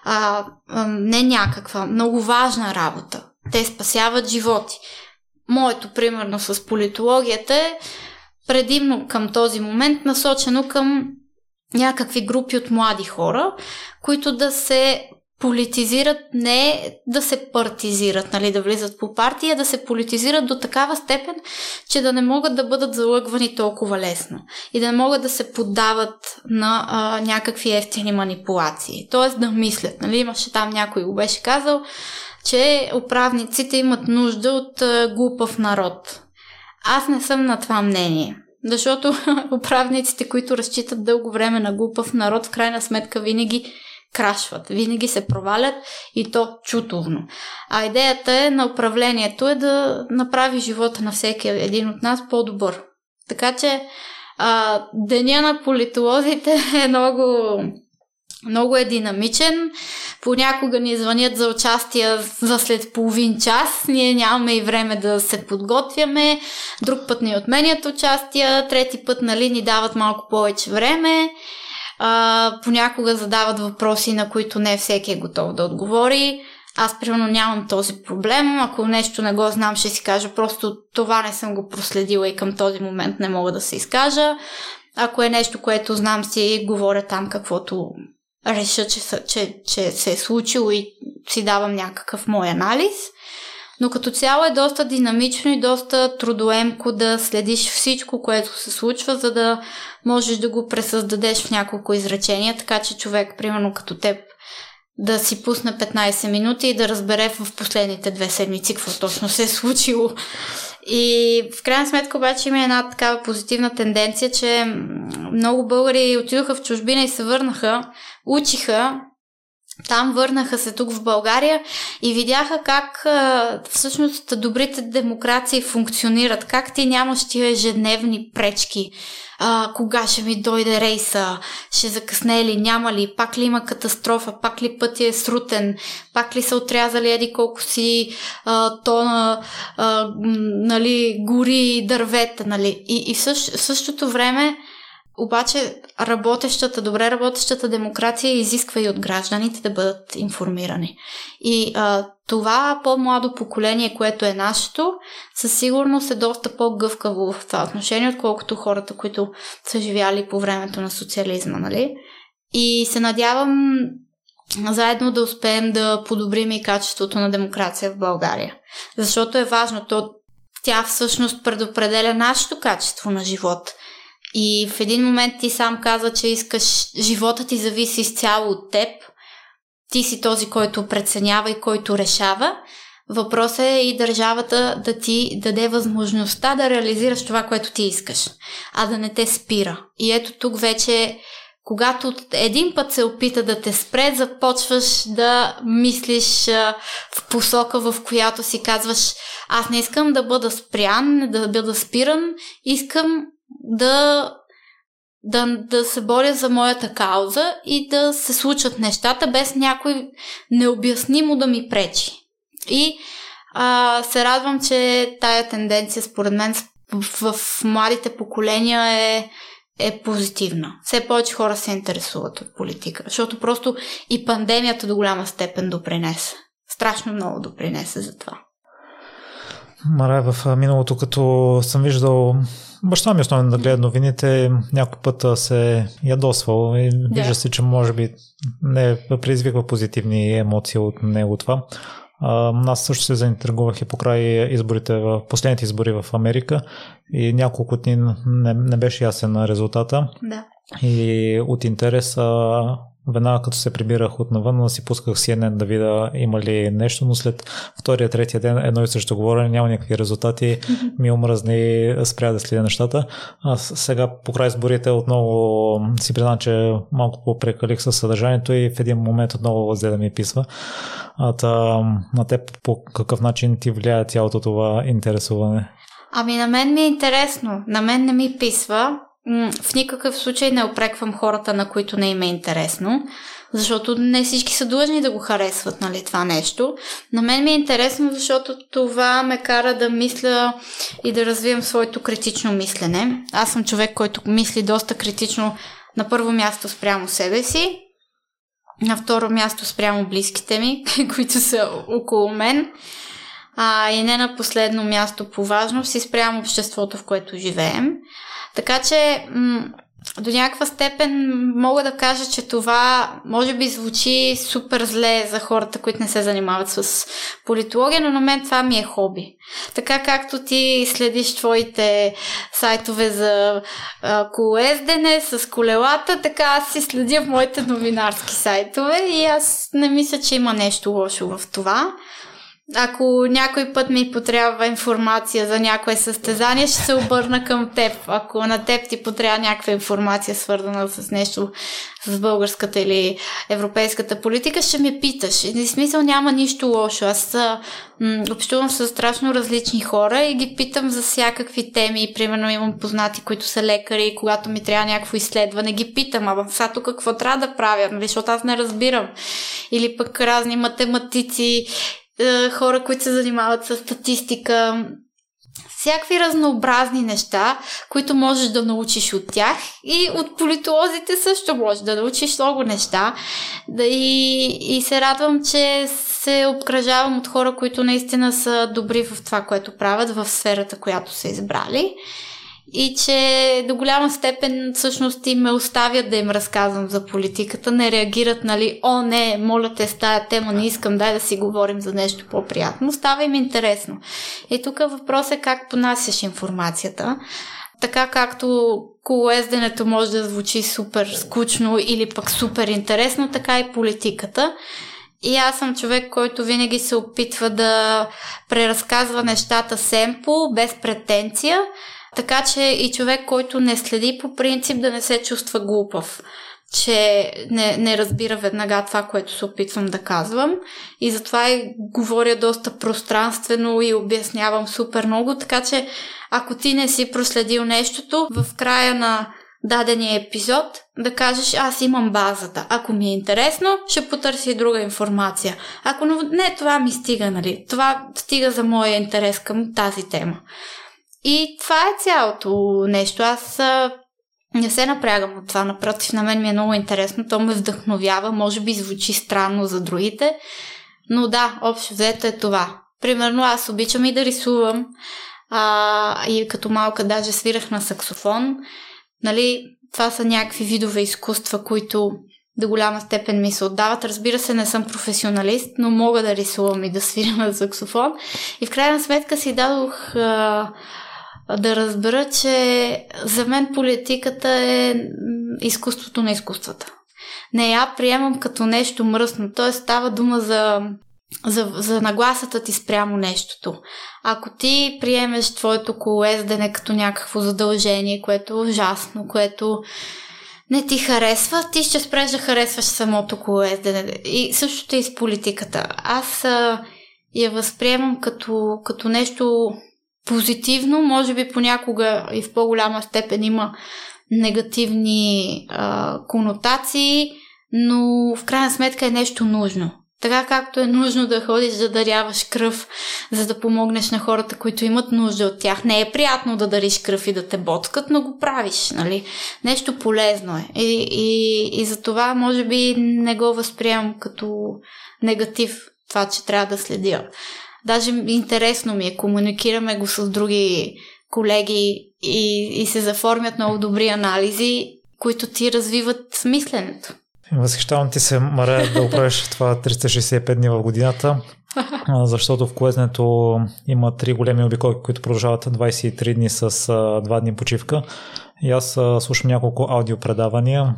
а, а, не някаква, много важна работа. Те спасяват животи. Моето, примерно, с политологията е предимно към този момент насочено към някакви групи от млади хора, които да се политизират, не да се партизират, нали, да влизат по партия, да се политизират до такава степен, че да не могат да бъдат залъгвани толкова лесно и да не могат да се поддават на а, някакви ефтини манипулации. Тоест да мислят. Нали, имаше там някой го беше казал, че управниците имат нужда от а, глупав народ. Аз не съм на това мнение. Защото управниците, които разчитат дълго време на глупав народ, в крайна сметка винаги крашват, винаги се провалят и то чутовно. А идеята е на управлението е да направи живота на всеки един от нас по-добър. Така че а, деня на политолозите е много много е динамичен. Понякога ни звънят за участие за след половин час. Ние нямаме и време да се подготвяме. Друг път ни отменят участия. Трети път нали, ни дават малко повече време. А, понякога задават въпроси, на които не всеки е готов да отговори. Аз, примерно, нямам този проблем. Ако нещо не го знам, ще си кажа просто това не съм го проследила и към този момент не мога да се изкажа. Ако е нещо, което знам си, говоря там каквото реша, че, че, че се е случило и си давам някакъв мой анализ. Но като цяло е доста динамично и доста трудоемко да следиш всичко, което се случва, за да можеш да го пресъздадеш в няколко изречения, така че човек, примерно като теб, да си пусне 15 минути и да разбере в последните две седмици какво точно се е случило. И в крайна сметка обаче има една такава позитивна тенденция, че много българи отидоха в чужбина и се върнаха, учиха там върнаха се тук в България и видяха как всъщност добрите демокрации функционират, как ти нямаш тия ежедневни пречки, а, кога ще ми дойде рейса, ще закъсне ли, няма ли, пак ли има катастрофа, пак ли пътя е срутен, пак ли са отрязали еди колко си а, тона а, нали, гори дървета, нали. И, и в същ, същото време обаче работещата, добре работещата демокрация изисква и от гражданите да бъдат информирани. И а, това по-младо поколение, което е нашето, със сигурност е доста по-гъвкаво в това отношение, отколкото хората, които са живяли по времето на социализма, нали? И се надявам заедно да успеем да подобрим и качеството на демокрация в България. Защото е важно, то тя всъщност предопределя нашето качество на живот – и в един момент ти сам каза, че искаш, живота ти зависи изцяло от теб. Ти си този, който преценява и който решава. Въпросът е и държавата да ти даде възможността да реализираш това, което ти искаш, а да не те спира. И ето тук вече когато един път се опита да те спре, започваш да мислиш в посока, в която си казваш аз не искам да бъда спрян, да бъда спиран, искам да да, да се боря за моята кауза и да се случат нещата без някой необяснимо да ми пречи. И а, се радвам, че тая тенденция, според мен, в, в младите поколения е, е позитивна. Все повече хора се интересуват от политика, защото просто и пандемията до голяма степен допринесе. Страшно много допринесе за това. Марай, в миналото, като съм виждал баща ми основно да гледа новините, някой път се ядосвал и да. вижда се, че може би не предизвиква позитивни емоции от него това. Аз също се заинтригувах и покрай изборите в последните избори в Америка и няколко дни не, не беше ясен резултата. Да. И от интерес веднага като се прибирах от навън, си пусках CNN да видя има ли нещо, но след втория, третия ден едно и също говорене, няма никакви резултати, ми омръзни, спря да следя нещата. Аз сега по край изборите отново си признам, че малко по-прекалих със съдържанието и в един момент отново взе да ми писва. А та, на теб по какъв начин ти влияе цялото това интересуване? Ами на мен ми е интересно. На мен не ми писва в никакъв случай не опреквам хората, на които не им е интересно, защото не всички са длъжни да го харесват, нали, това нещо. На мен ми е интересно, защото това ме кара да мисля и да развивам своето критично мислене. Аз съм човек, който мисли доста критично на първо място спрямо себе си, на второ място спрямо близките ми, които са около мен, а и не на последно място по важност и спрямо обществото, в което живеем. Така че м- до някаква степен мога да кажа, че това може би звучи супер зле за хората, които не се занимават с политология, но на мен това ми е хоби. Така както ти следиш твоите сайтове за а, колездене с колелата, така аз си следя в моите новинарски сайтове и аз не мисля, че има нещо лошо в това. Ако някой път ми потрябва информация за някое състезание, ще се обърна към теб. Ако на теб ти потрябва някаква информация, свързана с нещо с българската или европейската политика, ще ме питаш. И смисъл няма нищо лошо. Аз м- общувам с страшно различни хора и ги питам за всякакви теми. Примерно имам познати, които са лекари и когато ми трябва някакво изследване, ги питам, ама сега тук какво трябва да правя, нали? защото аз не разбирам. Или пък разни математици е, хора, които се занимават с статистика, всякакви разнообразни неща, които можеш да научиш от тях и от политолозите също можеш да научиш много неща. Да и, и се радвам, че се обкръжавам от хора, които наистина са добри в това, което правят, в сферата, която са избрали и че до голяма степен всъщност и ме оставят да им разказвам за политиката, не реагират, нали, о не, моля те с тая тема, не искам, дай да си говорим за нещо по-приятно. Става им интересно. И тук въпрос е как понасяш информацията. Така както колоезденето може да звучи супер скучно или пък супер интересно, така и политиката. И аз съм човек, който винаги се опитва да преразказва нещата семпо, без претенция, така че и човек, който не следи по принцип да не се чувства глупав че не, не разбира веднага това, което се опитвам да казвам. И затова и говоря доста пространствено и обяснявам супер много, така че ако ти не си проследил нещото, в края на дадения епизод да кажеш аз имам базата. Ако ми е интересно, ще потърси друга информация. Ако не, това ми стига, нали? Това стига за моя интерес към тази тема. И това е цялото нещо. Аз не се напрягам от това. Напротив, на мен ми е много интересно. То ме вдъхновява. Може би звучи странно за другите. Но да, общо взето е това. Примерно аз обичам и да рисувам. А, и като малка даже свирах на саксофон. Нали, това са някакви видове изкуства, които до голяма степен ми се отдават. Разбира се, не съм професионалист, но мога да рисувам и да свиря на саксофон. И в крайна сметка си дадох а, да разбера, че за мен политиката е изкуството на изкуствата. Не я приемам като нещо мръсно, т.е. става дума за, за, за нагласата ти спрямо нещото. Ако ти приемеш твоето колездене като някакво задължение, което е ужасно, което не ти харесва, ти ще спреш да харесваш самото колезене. И същото и с политиката. Аз а, я възприемам като, като нещо позитивно, може би понякога и в по-голяма степен има негативни а, конотации, но в крайна сметка е нещо нужно. Така както е нужно да ходиш да даряваш кръв, за да помогнеш на хората, които имат нужда от тях. Не е приятно да дариш кръв и да те боткат, но го правиш, нали? Нещо полезно е. И, и, и за това, може би, не го възприемам като негатив, това, че трябва да следя. Даже интересно ми е, комуникираме го с други колеги и, и се заформят много добри анализи, които ти развиват мисленето. Възхищавам ти се, Маре, да оправиш това 365 дни в годината, защото в колезнето има три големи обиколки, които продължават 23 дни с 2 дни почивка. И аз слушам няколко аудиопредавания,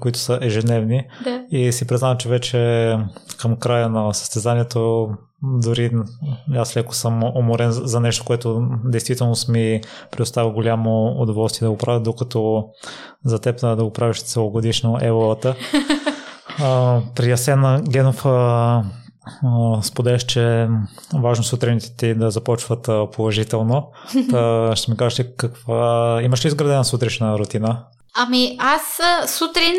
които са ежедневни. Да. И си признавам, че вече към края на състезанието дори аз леко съм уморен за нещо, което действително ми предоставя голямо удоволствие да го правя, докато за теб да го правиш целогодишно еволата. при Асена Генов споделяш, че важно сутрините ти да започват положително. Та, ще ми кажеш каква... Имаш ли изградена сутрешна рутина? Ами аз сутрин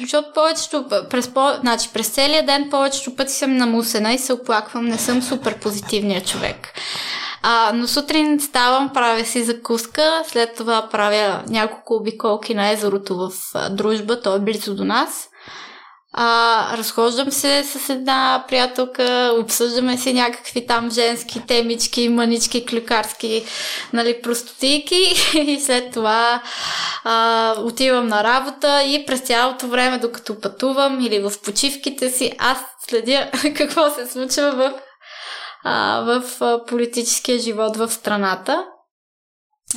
защото повечето, през, по, значи, през целия ден повечето пъти съм намусена и се оплаквам, не съм супер позитивният човек. А, но сутрин ставам, правя си закуска, след това правя няколко обиколки на езерото в Дружба, то е близо до нас. А, разхождам се с една приятелка, обсъждаме си някакви там женски темички, мънички, клюкарски, нали, простотийки и след това а, отивам на работа и през цялото време, докато пътувам или в почивките си, аз следя какво се случва в, а, в политическия живот в страната.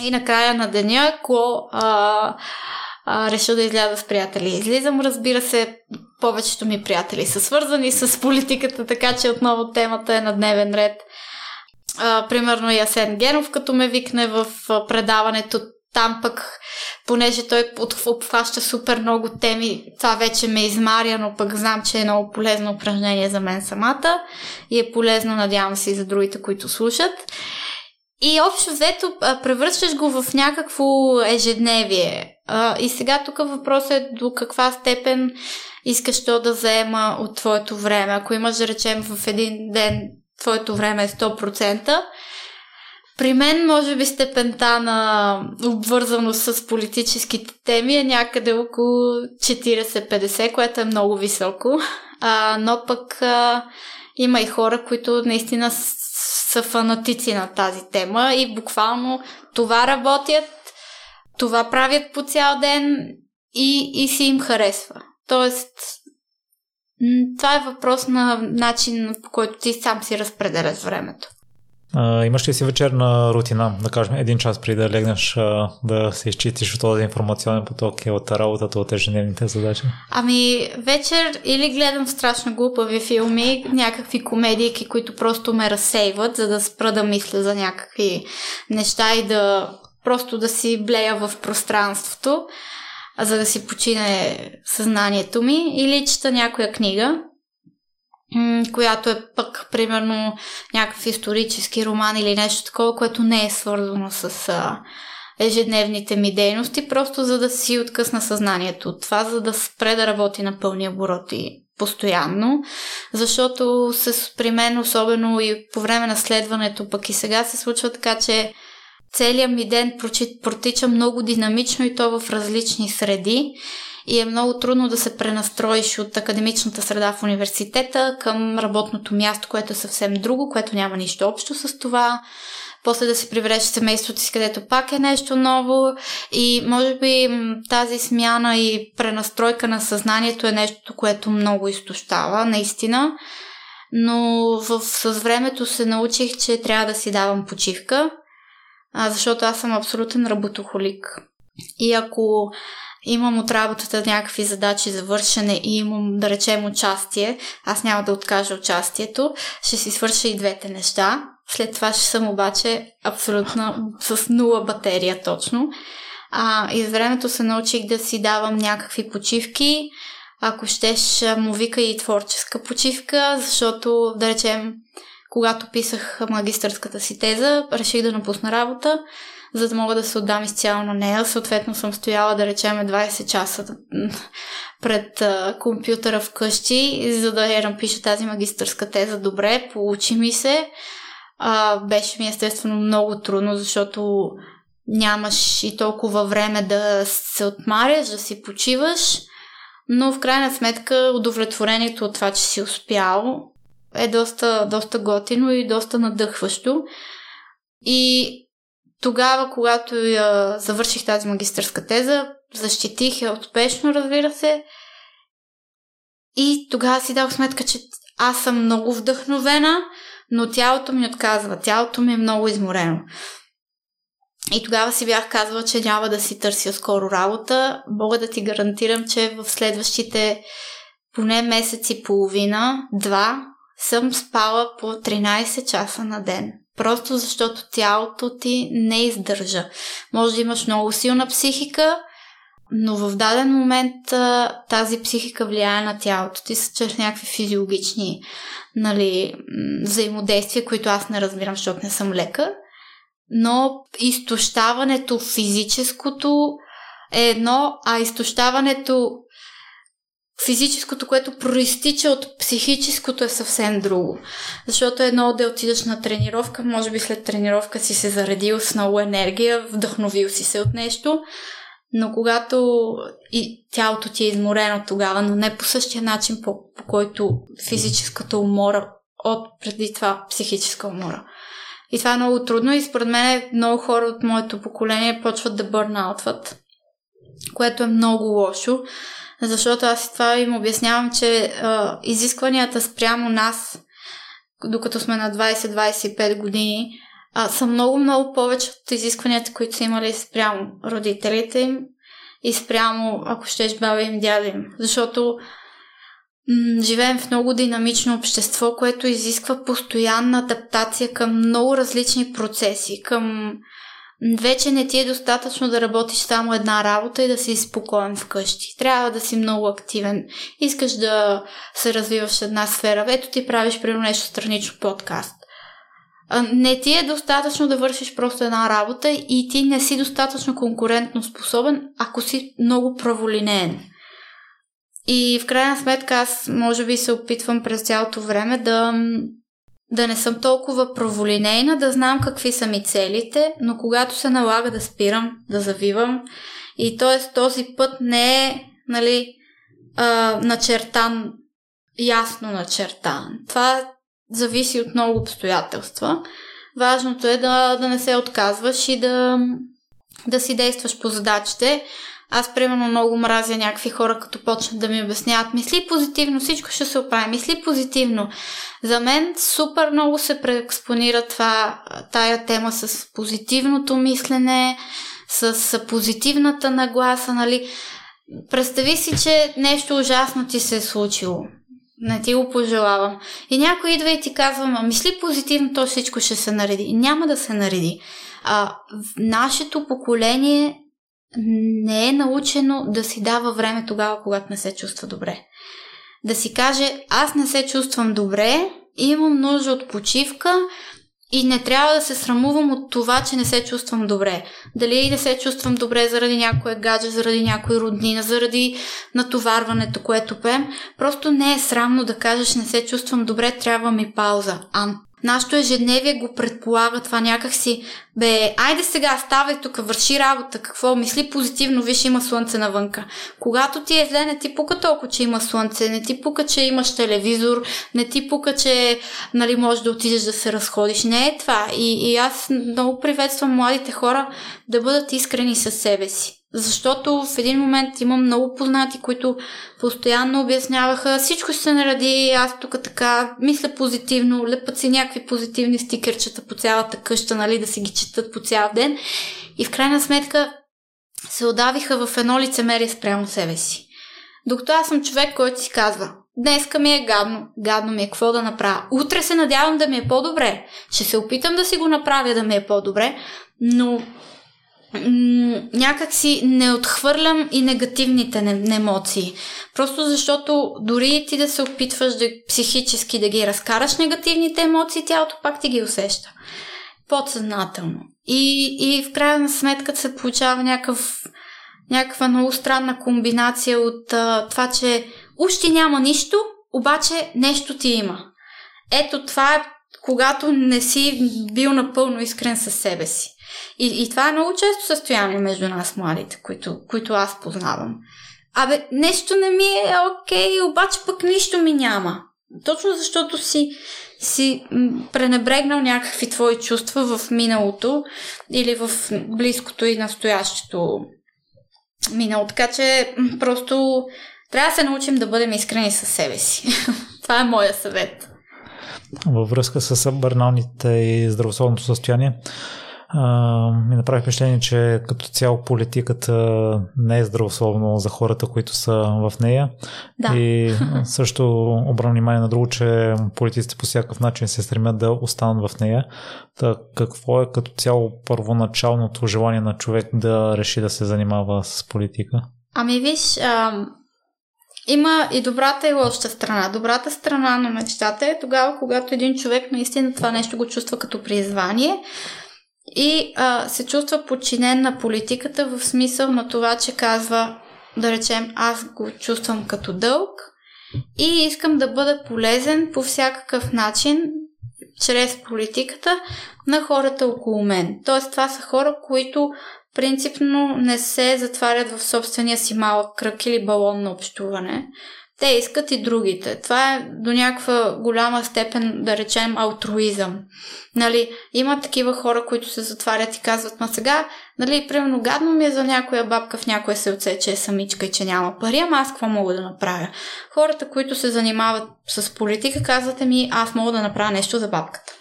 И накрая на деня, ако а, а, реша да изляза с приятели. Излизам, разбира се, повечето ми приятели са свързани с политиката, така че отново темата е на дневен ред. А, примерно Ясен Генов, като ме викне в предаването, там пък, понеже той обхваща супер много теми, това вече ме измаря, но пък знам, че е много полезно упражнение за мен самата и е полезно, надявам се, и за другите, които слушат. И общо взето превръщаш го в някакво ежедневие. И сега тук въпросът е до каква степен искаш то да заема от твоето време. Ако имаш, да речем, в един ден твоето време е 100%, при мен, може би, степента на обвързаност с политическите теми е някъде около 40-50, което е много високо. Но пък има и хора, които наистина са фанатици на тази тема и буквално това работят, това правят по цял ден и, и си им харесва. Тоест, това е въпрос на начин, по който ти сам си разпределяш времето. А, имаш ли си вечерна рутина, да кажем, един час преди да легнеш а, да се изчистиш от този информационен поток и от работата, от ежедневните задачи? Ами, вечер или гледам страшно глупави филми, някакви комедийки, които просто ме разсейват, за да спра да мисля за някакви неща и да просто да си блея в пространството, за да си почине съзнанието ми, или чета някоя книга, която е пък, примерно, някакъв исторически роман или нещо такова, което не е свързано с а, ежедневните ми дейности, просто за да си откъсна съзнанието от това, за да спре да работи на пълни обороти постоянно, защото с, при мен, особено и по време на следването, пък и сега се случва така, че целият ми ден протича много динамично и то в различни среди и е много трудно да се пренастроиш от академичната среда в университета към работното място, което е съвсем друго, което няма нищо общо с това. После да се прибереш в семейството си, където пак е нещо ново и може би тази смяна и пренастройка на съзнанието е нещо, което много изтощава, наистина. Но в, с времето се научих, че трябва да си давам почивка, а, защото аз съм абсолютен работохолик. И ако имам от работата някакви задачи за вършене и имам, да речем, участие, аз няма да откажа участието, ще си свърша и двете неща. След това ще съм обаче абсолютно с нула батерия точно. А, и с времето се научих да си давам някакви почивки. Ако щеш, му вика и творческа почивка, защото, да речем, когато писах магистърската си теза, реших да напусна работа, за да мога да се отдам изцяло на нея. Съответно съм стояла, да речем, 20 часа пред а, компютъра вкъщи, за да я напиша тази магистърска теза. Добре, получи ми се. А, беше ми естествено много трудно, защото нямаш и толкова време да се отмаряш, да си почиваш, но в крайна сметка удовлетворението от това, че си успял, е доста, доста готино и доста надъхващо. И тогава, когато я завърших тази магистърска теза, защитих я успешно, разбира се. И тогава си дах сметка, че аз съм много вдъхновена, но тялото ми отказва. Тялото ми е много изморено. И тогава си бях казвала, че няма да си търся скоро работа. Мога да ти гарантирам, че в следващите поне месец и половина, два, съм спала по 13 часа на ден. Просто защото тялото ти не издържа. Може да имаш много силна психика, но в даден момент тази психика влияе на тялото ти чрез някакви физиологични нали, взаимодействия, които аз не разбирам, защото не съм лекар. Но изтощаването физическото е едно, а изтощаването физическото, което проистича от психическото е съвсем друго. Защото едно да отидеш на тренировка, може би след тренировка си се заредил с много енергия, вдъхновил си се от нещо, но когато и тялото ти е изморено тогава, но не по същия начин, по, по който физическата умора от преди това психическа умора. И това е много трудно и според мен много хора от моето поколение почват да бърнаутват, което е много лошо, защото аз това им обяснявам, че а, изискванията спрямо нас, докато сме на 20-25 години, а, са много-много повече от изискванията, които са имали спрямо родителите им и спрямо, ако щеш, баба им, дядя им. Защото живеем в много динамично общество, което изисква постоянна адаптация към много различни процеси, към вече не ти е достатъчно да работиш само една работа и да си спокоен вкъщи. Трябва да си много активен. Искаш да се развиваш в една сфера. Ето ти правиш, примерно, нещо странично подкаст. Не ти е достатъчно да вършиш просто една работа и ти не си достатъчно конкурентно способен, ако си много праволинеен. И в крайна сметка аз може би се опитвам през цялото време да да не съм толкова праволинейна, да знам какви са ми целите, но когато се налага да спирам, да завивам, и т.е. този път не е нали, а, начертан, ясно начертан. Това зависи от много обстоятелства. Важното е да, да не се отказваш и да, да си действаш по задачите. Аз, примерно, много мразя някакви хора, като почнат да ми обясняват, мисли позитивно, всичко ще се оправи, мисли позитивно. За мен супер много се преекспонира това, тая тема с позитивното мислене, с позитивната нагласа, нали. Представи си, че нещо ужасно ти се е случило. Не ти го пожелавам. И някой идва и ти казва, а мисли позитивно, то всичко ще се нареди. Няма да се нареди. А, нашето поколение не е научено да си дава време тогава, когато не се чувства добре. Да си каже, аз не се чувствам добре, имам нужда от почивка и не трябва да се срамувам от това, че не се чувствам добре. Дали не се чувствам добре заради някоя гадже, заради някой роднина, заради натоварването, което пем. Просто не е срамно да кажеш не се чувствам добре, трябва ми пауза. А Нашето ежедневие го предполага това някак си. Бе, айде сега, ставай тук, върши работа, какво, мисли позитивно, виж има слънце навънка. Когато ти е зле, не ти пука толкова, че има слънце, не ти пука, че имаш телевизор, не ти пука, че нали, можеш да отидеш да се разходиш. Не е това. И, и аз много приветствам младите хора да бъдат искрени със себе си. Защото в един момент имам много познати, които постоянно обясняваха всичко ще се наради, аз тук така мисля позитивно, лепат си някакви позитивни стикерчета по цялата къща, нали, да си ги четат по цял ден. И в крайна сметка се отдавиха в едно лицемерие спрямо себе си. Докато аз съм човек, който си казва, днеска ми е гадно, гадно ми е, какво да направя. Утре се надявам да ми е по-добре. Ще се опитам да си го направя да ми е по-добре, но някак си не отхвърлям и негативните не- емоции. Просто защото дори ти да се опитваш да психически да ги разкараш негативните емоции, тялото пак ти ги усеща. Подсъзнателно. И, и в крайна сметка се получава някакъв, някаква много странна комбинация от а, това, че уж няма нищо, обаче нещо ти има. Ето това е когато не си бил напълно искрен със себе си. И, и това е много често състояние между нас, младите, които, които аз познавам. Абе, нещо не ми е окей, обаче пък нищо ми няма. Точно защото си, си пренебрегнал някакви твои чувства в миналото или в близкото и настоящето минало. Така че просто трябва да се научим да бъдем искрени със себе си. Това е моя съвет. Във връзка с бърналните и здравословното състояние, ми направи впечатление, че като цяло политиката не е здравословно за хората, които са в нея. Да. И също обрам внимание на друго, че политиците по всякакъв начин се стремят да останат в нея. Та какво е като цяло първоначалното желание на човек да реши да се занимава с политика? Ами виж, ам, има и добрата и лошата страна. Добрата страна на нещата е тогава, когато един човек наистина това нещо го чувства като призвание и а, се чувства подчинен на политиката в смисъл на това, че казва, да речем, аз го чувствам като дълг и искам да бъда полезен по всякакъв начин чрез политиката на хората около мен. Тоест, това са хора, които принципно не се затварят в собствения си малък кръг или балон на общуване. Те искат и другите. Това е до някаква голяма степен, да речем, алтруизъм. Нали, има такива хора, които се затварят и казват, ма сега, нали, примерно гадно ми е за някоя бабка в някое селце, че е самичка и че няма пари, ама аз какво мога да направя? Хората, които се занимават с политика, казват ми, аз мога да направя нещо за бабката.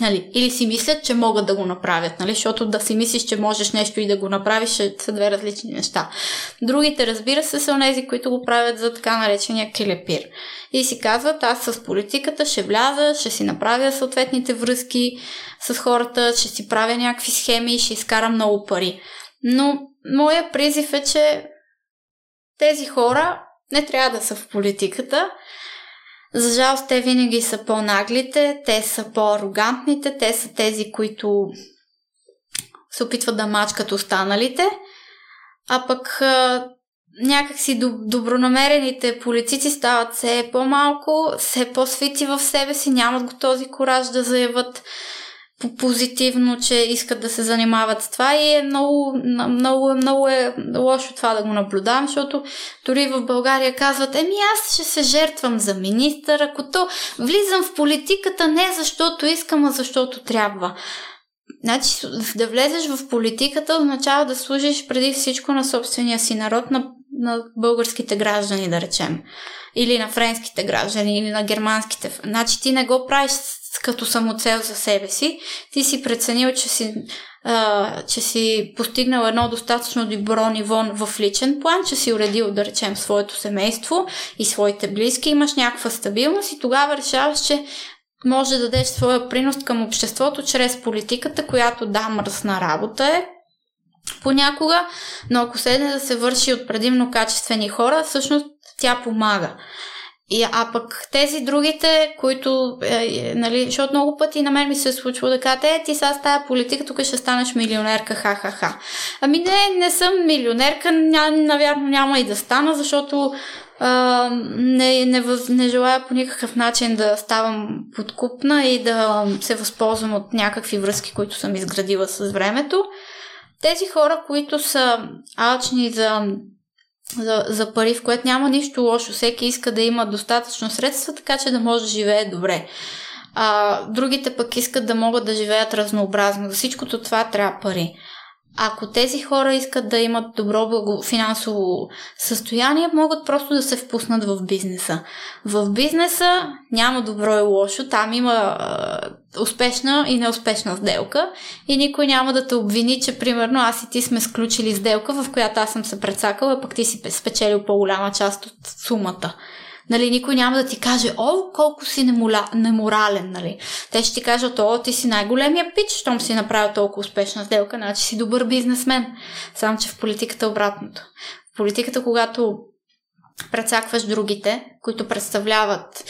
Нали, или си мислят, че могат да го направят, нали, защото да си мислиш, че можеш нещо и да го направиш, са две различни неща. Другите, разбира се, са онези, които го правят за така наречения келепир. И си казват, аз с политиката ще вляза, ще си направя съответните връзки с хората, ще си правя някакви схеми и ще изкарам много пари. Но моя призив е, че тези хора не трябва да са в политиката, за жалост, те винаги са по-наглите, те са по-арогантните, те са тези, които се опитват да мачкат останалите, а пък някакси добронамерените полицици стават все по-малко, все по-свити в себе си, нямат го този кораж да заявят позитивно, че искат да се занимават с това и е много, много, много е лошо това да го наблюдавам, защото дори в България казват, еми аз ще се жертвам за министър, ако то влизам в политиката не защото искам, а защото трябва. Значи да влезеш в политиката означава да служиш преди всичко на собствения си народ, на, на българските граждани, да речем. Или на френските граждани, или на германските. Значи ти не го правиш като самоцел за себе си. Ти си преценил, че си, а, че си постигнал едно достатъчно добро ниво в личен план, че си уредил, да речем, своето семейство и своите близки, имаш някаква стабилност и тогава решаваш, че може да дадеш своя принос към обществото чрез политиката, която да, мръсна работа е, понякога, но ако седне да се върши от предимно качествени хора, всъщност тя помага. И, а пък тези другите, които, е, е, нали, защото много пъти на мен ми се е случва да кажат, е, ти сега с тази политика, тук ще станеш милионерка, ха-ха-ха. Ами не, не съм милионерка, ня, навярно няма и да стана, защото а, не, не, въз, не желая по никакъв начин да ставам подкупна и да се възползвам от някакви връзки, които съм изградила с времето. Тези хора, които са алчни за за, за пари, в което няма нищо лошо. Всеки иска да има достатъчно средства, така че да може да живее добре. А, другите пък искат да могат да живеят разнообразно. За всичкото това трябва пари. Ако тези хора искат да имат добро благо, финансово състояние, могат просто да се впуснат в бизнеса. В бизнеса няма добро и лошо, там има е, успешна и неуспешна сделка и никой няма да те обвини, че примерно аз и ти сме сключили сделка, в която аз съм се прецакала, пък ти си спечелил по-голяма част от сумата. Нали, никой няма да ти каже, о, колко си немоля, неморален, нали. Те ще ти кажат, о, ти си най-големия пич, щом си направил толкова успешна сделка, значи си добър бизнесмен. Само, че в политиката обратното. В политиката, когато прецакваш другите, които представляват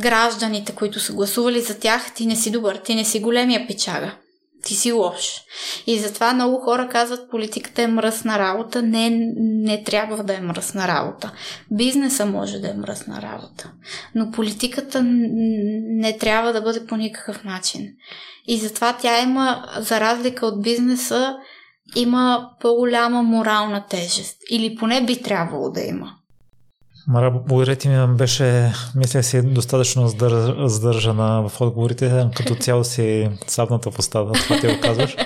гражданите, които са гласували за тях, ти не си добър, ти не си големия печага. Ти си лош. И затова много хора казват, политиката е мръсна работа. Не, не трябва да е мръсна работа. Бизнеса може да е мръсна работа. Но политиката не трябва да бъде по никакъв начин. И затова тя има, за разлика от бизнеса, има по-голяма морална тежест. Или поне би трябвало да има. Мара, благодаря ти ми беше, мисля си, достатъчно сдър, сдържана в отговорите. Като цяло си сапната постава, това ти го казваш.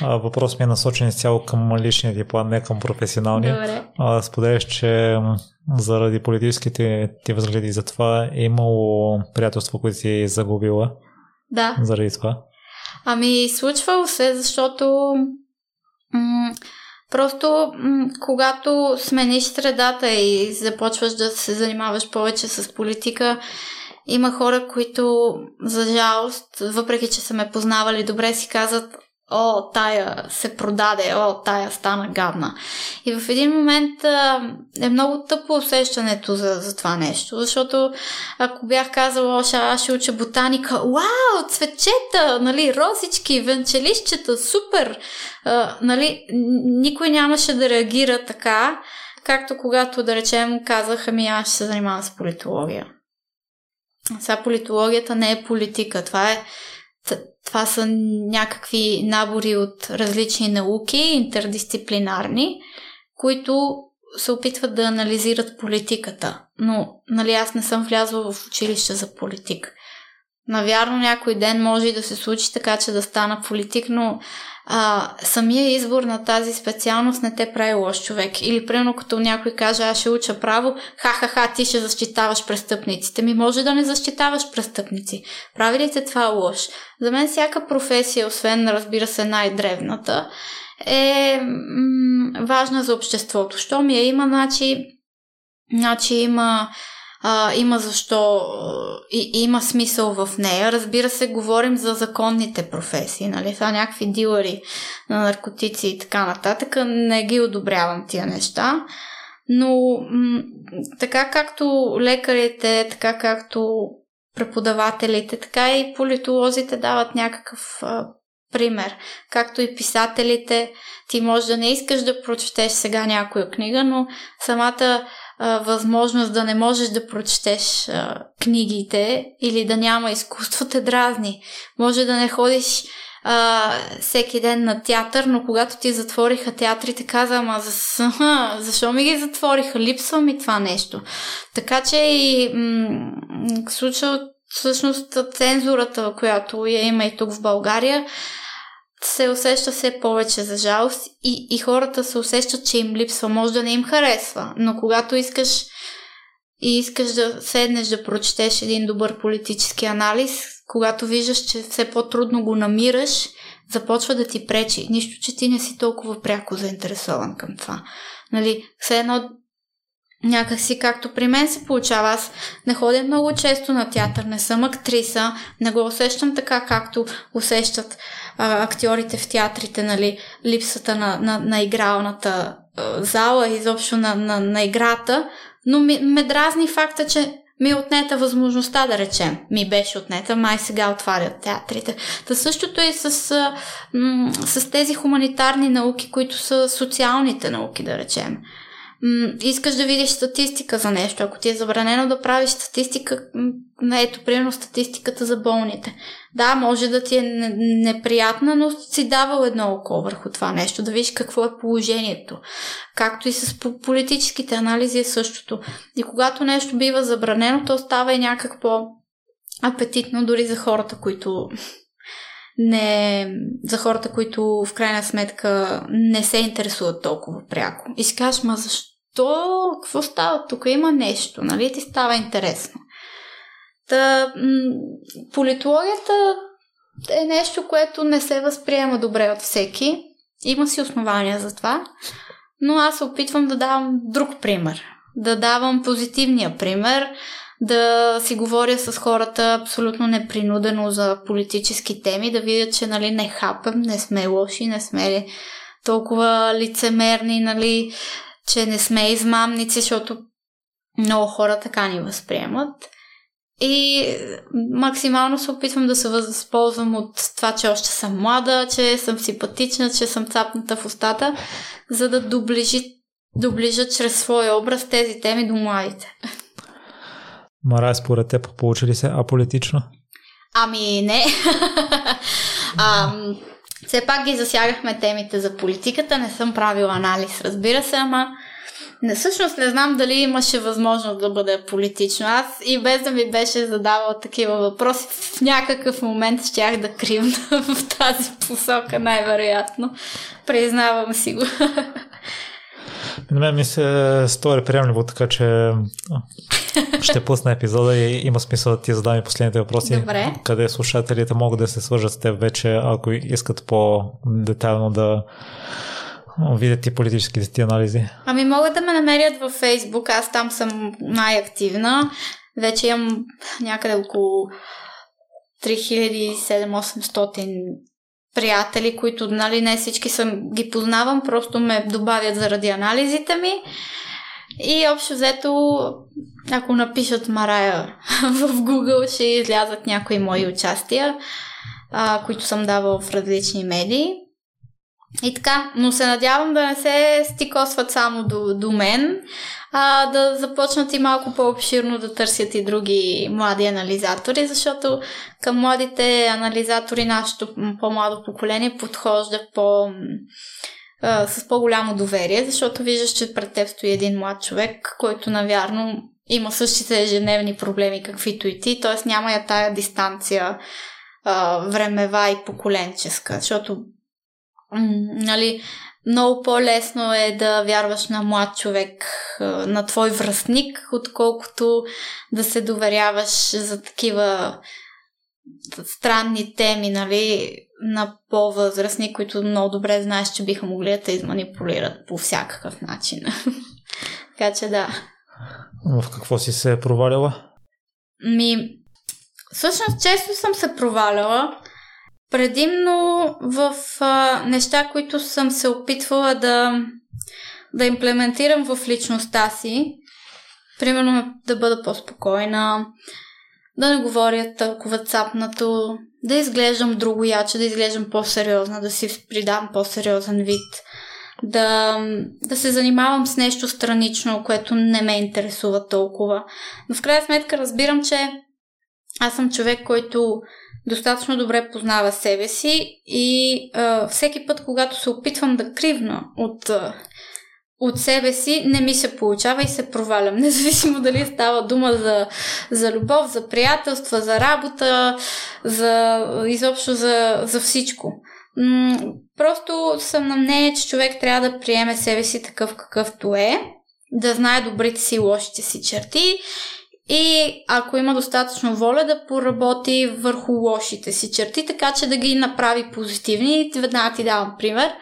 Въпрос ми е насочен изцяло към личния ти план, не към професионалния. Добре. Споделяш, че заради политическите ти възгледи за това е имало приятелство, което си загубила. Да. Заради това. Ами, случвало се, защото м- Просто, м- когато смениш средата и започваш да се занимаваш повече с политика, има хора, които, за жалост, въпреки че са ме познавали добре, си казват, о, тая се продаде, о, тая стана гадна. И в един момент а, е много тъпо усещането за, за това нещо, защото ако бях казала, аз ще уча ботаника, вау, цветчета, нали, розички, венчелищчета, супер, а, нали, никой нямаше да реагира така, както когато, да речем, казах, ами аз ще се занимавам с политология. Сега политологията не е политика, това е това са някакви набори от различни науки, интердисциплинарни, които се опитват да анализират политиката. Но, нали, аз не съм влязла в училище за политик. Навярно някой ден може и да се случи така, че да стана политик, но а, самия избор на тази специалност не те прави лош човек. Или примерно като някой каже, аз ще уча право, ха-ха-ха, ти ще защитаваш престъпниците. Ми може да не защитаваш престъпници. Прави ли те това лош? За мен всяка професия, освен разбира се най-древната, е м- важна за обществото. Що ми я има, значи, значи има а, има защо и, има смисъл в нея. Разбира се, говорим за законните професии, нали? Това някакви дилъри на наркотици и така нататък. Не ги одобрявам тия неща. Но м- така както лекарите, така както преподавателите, така и политолозите дават някакъв а, пример. Както и писателите, ти може да не искаш да прочетеш сега някоя книга, но самата възможност да не можеш да прочетеш а, книгите или да няма изкуство те дразни. Може да не ходиш а, всеки ден на театър, но когато ти затвориха театрите, каза, ама за, защо ми ги затвориха? Липсва ми това нещо. Така че и м- случва всъщност цензурата, която я има и тук в България, се усеща все повече за жалост и, и хората се усещат, че им липсва. Може да не им харесва, но когато искаш и искаш да седнеш да прочетеш един добър политически анализ, когато виждаш, че все по-трудно го намираш, започва да ти пречи. Нищо, че ти не си толкова пряко заинтересован към това. Нали, все едно някакси както при мен се получава. Аз не ходя много често на театър, не съм актриса, не го усещам така, както усещат а, актьорите в театрите, нали, липсата на, на, на игралната а, зала, изобщо на, на, на играта, но ми, ме дразни факта, че ми е отнета възможността, да речем. Ми беше отнета, май сега отварят театрите. Та същото и с, с тези хуманитарни науки, които са социалните науки, да речем искаш да видиш статистика за нещо, ако ти е забранено да правиш статистика, ето, примерно статистиката за болните. Да, може да ти е неприятна, но си давал едно око върху това нещо, да видиш какво е положението. Както и с политическите анализи е същото. И когато нещо бива забранено, то става и някак по-апетитно дори за хората, които не за хората, които в крайна сметка не се интересуват толкова пряко. И си кажеш, ма защо? Какво става? Тук има нещо, нали? Ти става интересно. Та, м- политологията е нещо, което не се възприема добре от всеки. Има си основания за това. Но аз се опитвам да давам друг пример. да давам позитивния пример, да си говоря с хората абсолютно непринудено за политически теми, да видят, че нали, не хапем, не сме лоши, не сме толкова лицемерни, нали, че не сме измамници, защото много хора така ни възприемат. И максимално се опитвам да се възползвам от това, че още съм млада, че съм симпатична, че съм цапната в устата, за да доближи, доближа чрез своя образ тези теми до младите. Марай, според теб, получи ли се аполитично? Ами не. а, все пак ги засягахме темите за политиката, не съм правила анализ, разбира се, ама не, всъщност не знам дали имаше възможност да бъде политично. Аз и без да ми беше задавал такива въпроси, в някакъв момент щях да кривна в тази посока, най-вероятно. Признавам си го. На мен ми се стори приемливо, така че ще пусна епизода и има смисъл да ти задам и последните въпроси, Добре. къде слушателите могат да се свържат с теб вече, ако искат по-детайлно да видят и политическите ти анализи? Ами могат да ме намерят във Фейсбук, аз там съм най-активна. Вече имам някъде около 3700 приятели, които нали, не всички съм ги познавам, просто ме добавят заради анализите ми. И общо взето, ако напишат Марая в Google, ще излязат някои мои участия, а, които съм давал в различни медии. И така, но се надявам да не се стикосват само до, до мен, а да започнат и малко по-обширно да търсят и други млади анализатори, защото към младите анализатори нашето по-младо поколение подхожда по, а, с по-голямо доверие, защото виждаш, че пред теб стои един млад човек, който навярно има същите ежедневни проблеми, каквито и ти, т.е. няма я тая дистанция а, времева и поколенческа, защото нали, много по-лесно е да вярваш на млад човек, на твой връзник, отколкото да се доверяваш за такива странни теми, нали, на по-възрастни, които много добре знаеш, че биха могли да те изманипулират по всякакъв начин. така че да. В какво си се е проваляла? Ми, всъщност често съм се проваляла. Предимно в а, неща, които съм се опитвала да, да имплементирам в личността си. Примерно да бъда по-спокойна, да не говоря толкова цапнато, да изглеждам друго яче, да изглеждам по-сериозна, да си придам по-сериозен вид, да, да се занимавам с нещо странично, което не ме интересува толкова. Но в крайна сметка разбирам, че аз съм човек, който достатъчно добре познава себе си и а, всеки път, когато се опитвам да кривна от, а, от себе си, не ми се получава и се провалям. Независимо дали става дума за, за любов, за приятелства, за работа, за, изобщо за, за всичко. Просто съм на мнение, че човек трябва да приеме себе си такъв какъвто е, да знае добрите си и лошите си черти и ако има достатъчно воля да поработи върху лошите си черти, така че да ги направи позитивни. Веднага ти давам пример.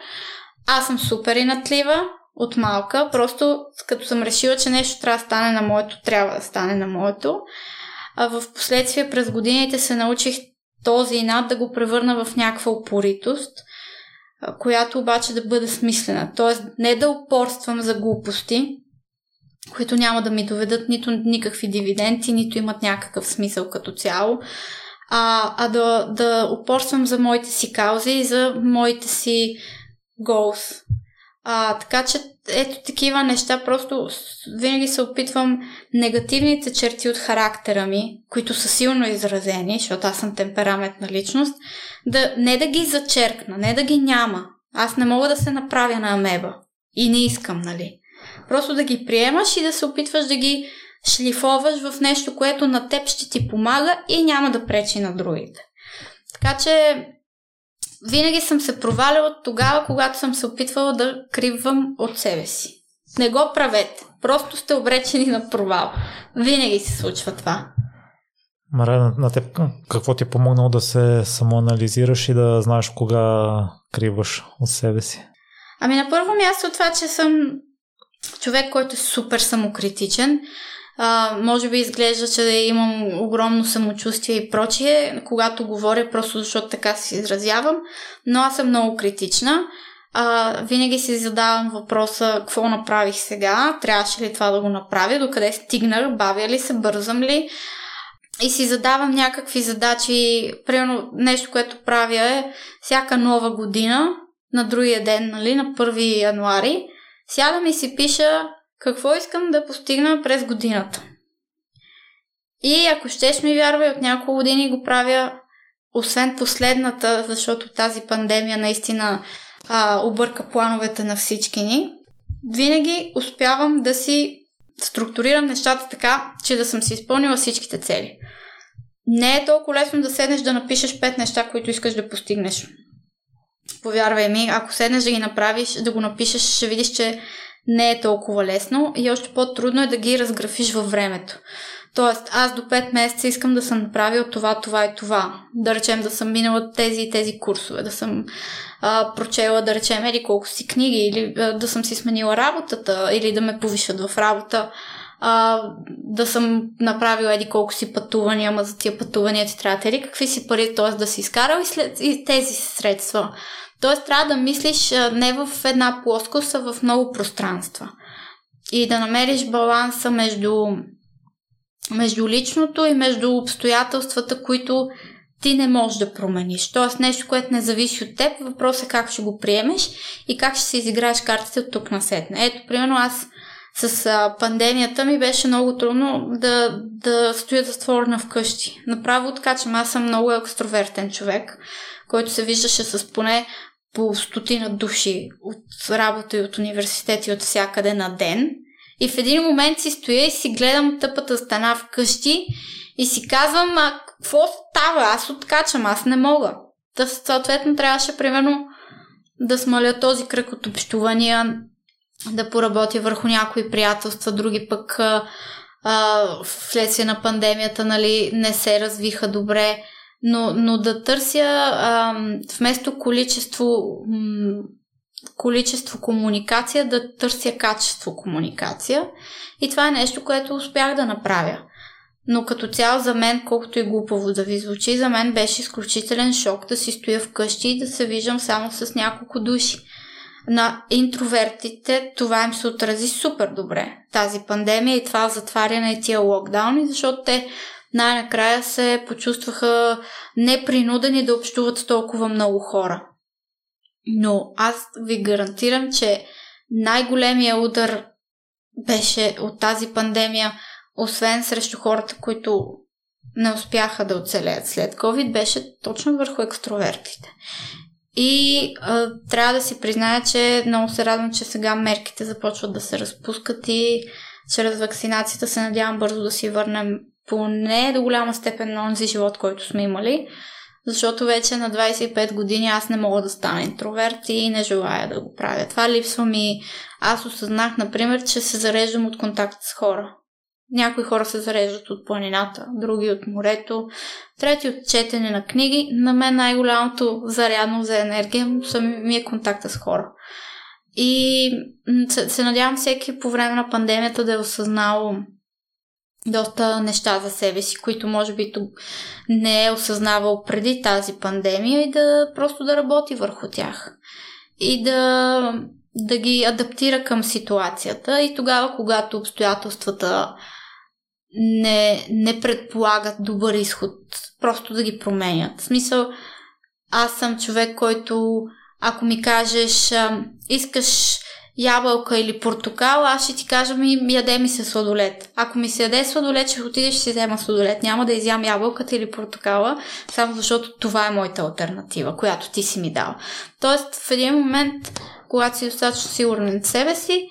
Аз съм супер инатлива от малка, просто като съм решила, че нещо трябва да стане на моето, трябва да стане на моето. А в последствие през годините се научих този инат да го превърна в някаква упоритост, която обаче да бъде смислена. Тоест не да упорствам за глупости, които няма да ми доведат нито никакви дивиденти, нито имат някакъв смисъл като цяло, а, а да, да упорствам за моите си каузи и за моите си goals. А, така че ето такива неща, просто винаги се опитвам негативните черти от характера ми, които са силно изразени, защото аз съм темпераментна личност, да, не да ги зачеркна, не да ги няма. Аз не мога да се направя на амеба. И не искам, нали? Просто да ги приемаш и да се опитваш да ги шлифоваш в нещо, което на теб ще ти помага и няма да пречи на другите. Така че винаги съм се проваляла тогава, когато съм се опитвала да кривам от себе си. Не го правете. Просто сте обречени на провал. Винаги се случва това. Мара, на теб какво ти е помогнало да се самоанализираш и да знаеш кога криваш от себе си? Ами на първо място това, че съм човек, който е супер самокритичен. А, може би изглежда, че имам огромно самочувствие и прочие, когато говоря, просто защото така се изразявам, но аз съм много критична. А, винаги си задавам въпроса какво направих сега, трябваше ли това да го направя, докъде стигнах, бавя ли се, бързам ли. И си задавам някакви задачи. Примерно нещо, което правя е всяка нова година, на другия ден, нали, на 1 януари, сядам и си пиша какво искам да постигна през годината. И ако щеш ми вярвай, от няколко години го правя, освен последната, защото тази пандемия наистина а, обърка плановете на всички ни, винаги успявам да си структурирам нещата така, че да съм си изпълнила всичките цели. Не е толкова лесно да седнеш да напишеш пет неща, които искаш да постигнеш. Повярвай ми, ако седнеш да ги направиш, да го напишеш, ще видиш, че не е толкова лесно и още по-трудно е да ги разграфиш във времето. Тоест, аз до 5 месеца искам да съм направил това, това и това. Да речем да съм минала тези и тези курсове, да съм а, прочела, да речем, или колко си книги, или а, да съм си сменила работата, или да ме повишат в работа, а, да съм направила еди колко си пътувания, ама за тия пътувания ти трябва или какви си пари, т.е. да си изкарал и, след, и тези средства. Тоест трябва да мислиш не в една плоскост, а в много пространства. И да намериш баланса между между личното и между обстоятелствата, които ти не можеш да промениш. Тоест нещо, което не зависи от теб, въпросът е как ще го приемеш и как ще се изиграеш картите от тук на сетне. Ето, примерно аз с а, пандемията ми беше много трудно да, да стоя затворена вкъщи. Направо че аз съм много екстровертен човек, който се виждаше с поне по стотина души от работа и от университет и от всякъде на ден – и в един момент си стоя и си гледам тъпата стена вкъщи и си казвам, а какво става? Аз откачам, аз не мога. Та съответно трябваше примерно да смаля този кръг от общувания, да поработя върху някои приятелства, други пък а, вследствие на пандемията нали, не се развиха добре, но, но да търся а, вместо количество м- количество комуникация да търся качество комуникация. И това е нещо, което успях да направя. Но като цяло за мен, колкото и глупаво да ви звучи, за мен беше изключителен шок да си стоя вкъщи и да се виждам само с няколко души. На интровертите това им се отрази супер добре, тази пандемия и това затваряне и тия локдауни, защото те най-накрая се почувстваха непринудени да общуват с толкова много хора. Но аз ви гарантирам, че най-големия удар беше от тази пандемия, освен срещу хората, които не успяха да оцелеят след COVID, беше точно върху екстровертите. И а, трябва да си призная, че много се радвам, че сега мерките започват да се разпускат и чрез вакцинацията се надявам бързо да си върнем поне до голяма степен на онзи живот, който сме имали защото вече на 25 години аз не мога да стана интроверт и не желая да го правя. Това липсва ми. Аз осъзнах, например, че се зареждам от контакт с хора. Някои хора се зареждат от планината, други от морето, трети от четене на книги. На мен най-голямото зарядно за енергия ми е контакта с хора. И се, се надявам всеки по време на пандемията да е осъзнал доста неща за себе си, които може би не е осъзнавал преди тази пандемия и да просто да работи върху тях. И да, да ги адаптира към ситуацията и тогава, когато обстоятелствата не, не предполагат добър изход, просто да ги променят. В смисъл, аз съм човек, който ако ми кажеш, искаш ябълка или портокал, аз ще ти кажа ми яде ми се сладолет. Ако ми се яде сладолет, ще отидеш и си взема сладолет. Няма да изям ябълката или портокала, само защото това е моята альтернатива, която ти си ми дал. Тоест, в един момент, когато си достатъчно сигурен в себе си,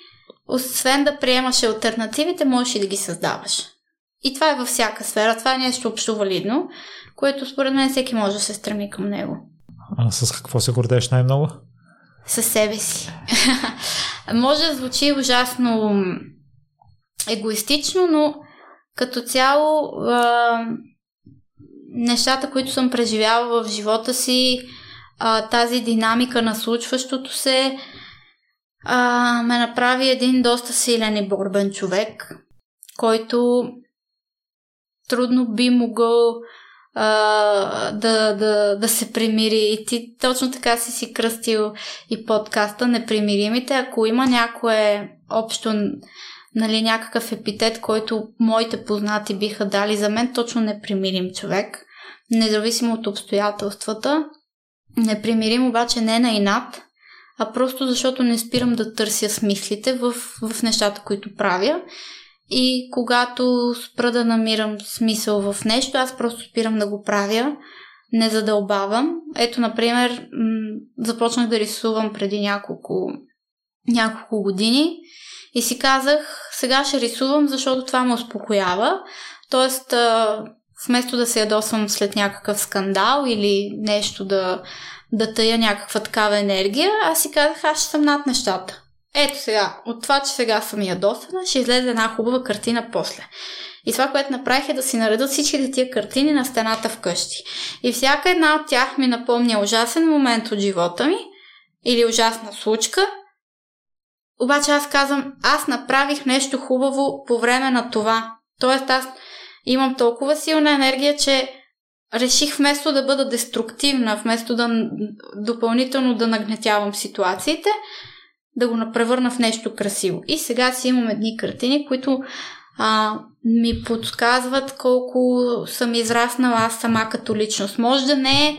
освен да приемаш альтернативите, можеш и да ги създаваш. И това е във всяка сфера. Това е нещо общо валидно, което според мен всеки може да се стреми към него. А с какво се гордееш най-много? Със себе си. Може да звучи ужасно егоистично, но като цяло а, нещата, които съм преживяла в живота си, а, тази динамика на случващото се, а, ме направи един доста силен и борбен човек, който трудно би могъл а, да, да, да се примири. И ти точно така си си кръстил и подкаста Непримиримите. Ако има някое общо, нали, някакъв епитет, който моите познати биха дали за мен, точно непримирим човек, независимо от обстоятелствата. Непримирим обаче не на инат, а просто защото не спирам да търся смислите в, в нещата, които правя и когато спра да намирам смисъл в нещо, аз просто спирам да го правя, не задълбавам. Ето, например, м- започнах да рисувам преди няколко, няколко години и си казах, сега ще рисувам, защото това ме успокоява. Тоест, а, вместо да се ядосвам след някакъв скандал или нещо да, да тая някаква такава енергия, аз си казах, аз ще съм над нещата. Ето сега, от това, че сега съм ядосана, ще излезе една хубава картина после. И това, което направих е да си наредат всичките тия картини на стената вкъщи. И всяка една от тях ми напомня ужасен момент от живота ми или ужасна случка. Обаче аз казвам, аз направих нещо хубаво по време на това. Тоест аз имам толкова силна енергия, че реших вместо да бъда деструктивна, вместо да допълнително да нагнетявам ситуациите, да го превърна в нещо красиво. И сега си имам едни картини, които а, ми подсказват колко съм израснала аз сама като личност. Може да не е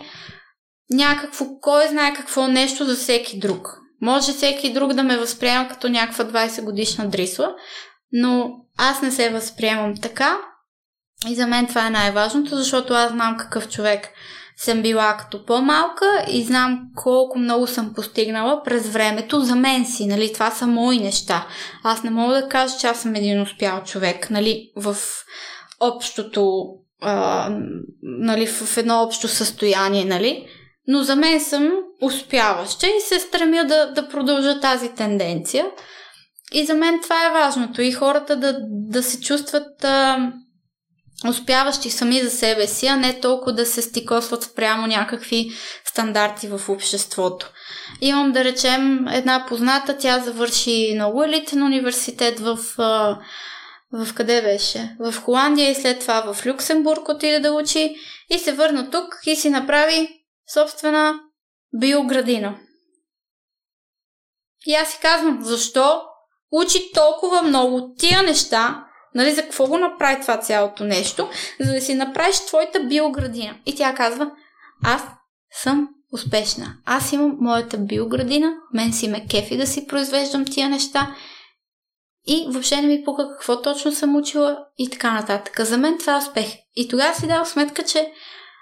някакво, кой знае какво нещо за всеки друг. Може всеки друг да ме възприема като някаква 20 годишна дрисла, но аз не се възприемам така. И за мен това е най-важното, защото аз знам какъв човек съм била като по-малка и знам колко много съм постигнала през времето за мен си, нали, това са мои неща. Аз не мога да кажа, че аз съм един успял човек, нали, в общото, а, нали, в едно общо състояние, нали, но за мен съм успяваща и се стремя да, да продължа тази тенденция. И за мен това е важното и хората да, да се чувстват а, успяващи сами за себе си, а не толкова да се стикосват спрямо някакви стандарти в обществото. Имам да речем една позната, тя завърши много елитен университет в, в къде беше? В Холандия и след това в Люксембург отиде да учи и се върна тук и си направи собствена биоградина. И аз си казвам, защо учи толкова много тия неща, Нали, за какво го направи това цялото нещо? За да си направиш твоята биоградина. И тя казва, аз съм успешна. Аз имам моята биоградина, мен си ме кефи да си произвеждам тия неща и въобще не ми пука какво точно съм учила и така нататък. За мен това е успех. И тогава си дал сметка, че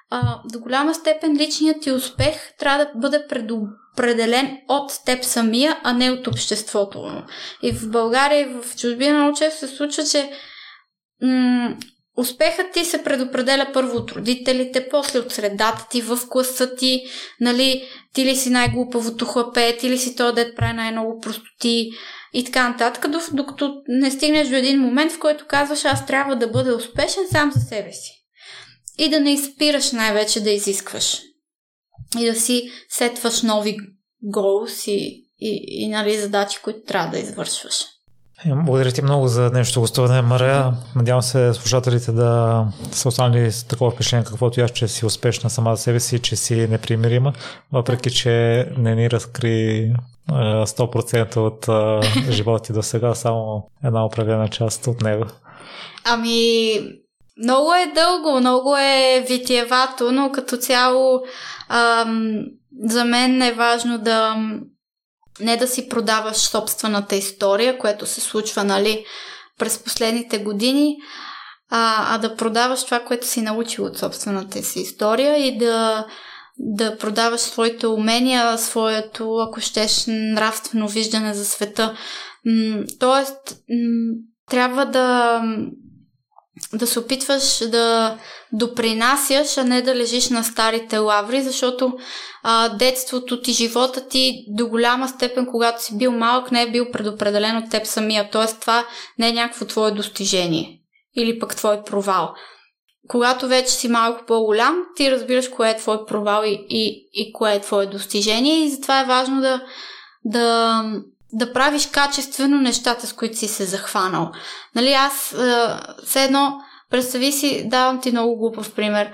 а, до голяма степен личният ти успех трябва да бъде предопределен от теб самия, а не от обществото. И в България и в чужбина много често се случва, че м- успехът ти се предопределя първо от родителите, после от средата ти, в класа ти, нали, ти ли си най-глупавото хлапе, ти ли си то дет прави най-много простоти и така нататък, докато не стигнеш до един момент, в който казваш аз трябва да бъда успешен сам за себе си и да не изпираш най-вече да изискваш. И да си сетваш нови голс и, и, и нали, задачи, които трябва да извършваш. Е, благодаря ти много за днешното гостуване, Мария. Надявам се слушателите да са останали с такова впечатление, каквото и аз, че си успешна сама за себе си, че си непримирима, въпреки че не ни разкри 100% от живота ти до сега, само една определена част от него. Ами, много е дълго, много е витиевато, но като цяло ам, за мен е важно да не да си продаваш собствената история, което се случва, нали, през последните години, а, а да продаваш това, което си научил от собствената си история и да, да продаваш своите умения, своето, ако щеш, нравствено виждане за света. М- тоест, м- трябва да да се опитваш да допринасяш, а не да лежиш на старите лаври, защото а, детството ти, живота ти до голяма степен, когато си бил малък, не е бил предопределен от теб самия. Тоест това не е някакво твое достижение или пък твой провал. Когато вече си малко по-голям, ти разбираш кое е твой провал и, и, и кое е твое достижение и затова е важно да, да да правиш качествено нещата, с които си се захванал. Нали, аз е, все едно, представи си, давам ти много глупав пример.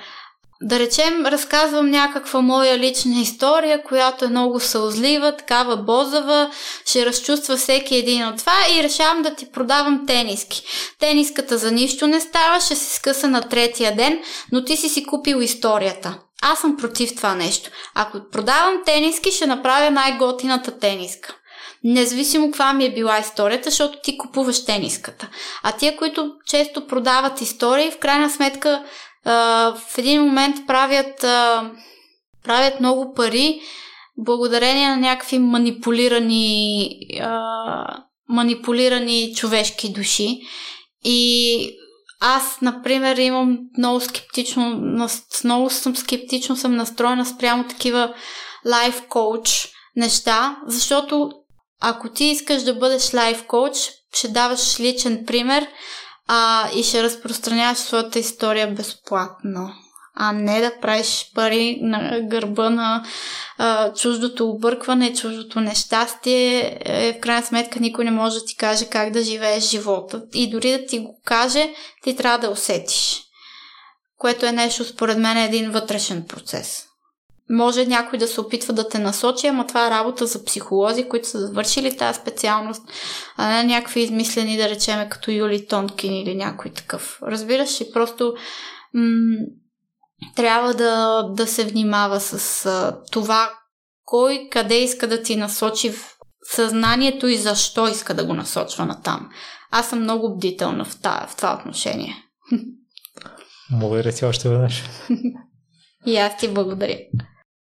Да речем, разказвам някаква моя лична история, която е много сълзлива, такава бозава, ще разчувства всеки един от това и решавам да ти продавам тениски. Тениската за нищо не става, ще се скъса на третия ден, но ти си си купил историята. Аз съм против това нещо. Ако продавам тениски, ще направя най-готината тениска. Независимо каква ми е била историята, защото ти купуваш тениската. А тия, които често продават истории, в крайна сметка в един момент правят, правят много пари благодарение на някакви манипулирани, манипулирани човешки души. И аз, например, имам много скептично, много съм скептично съм настроена спрямо такива лайф коуч неща, защото ако ти искаш да бъдеш лайф коуч, ще даваш личен пример а, и ще разпространяваш своята история безплатно а не да правиш пари на гърба на а, чуждото объркване, чуждото нещастие. Е, в крайна сметка никой не може да ти каже как да живееш живота. И дори да ти го каже, ти трябва да усетиш. Което е нещо, според мен, е един вътрешен процес. Може някой да се опитва да те насочи, ама това е работа за психолози, които са завършили тази специалност, а не някакви измислени, да речеме, като Юли Тонкин или някой такъв. Разбираш ли? Просто м- трябва да, да се внимава с а, това, кой къде иска да ти насочи съзнанието и защо иска да го насочва на там. Аз съм много бдителна в, това, в това отношение. Благодаря ти още веднъж. и аз ти благодаря.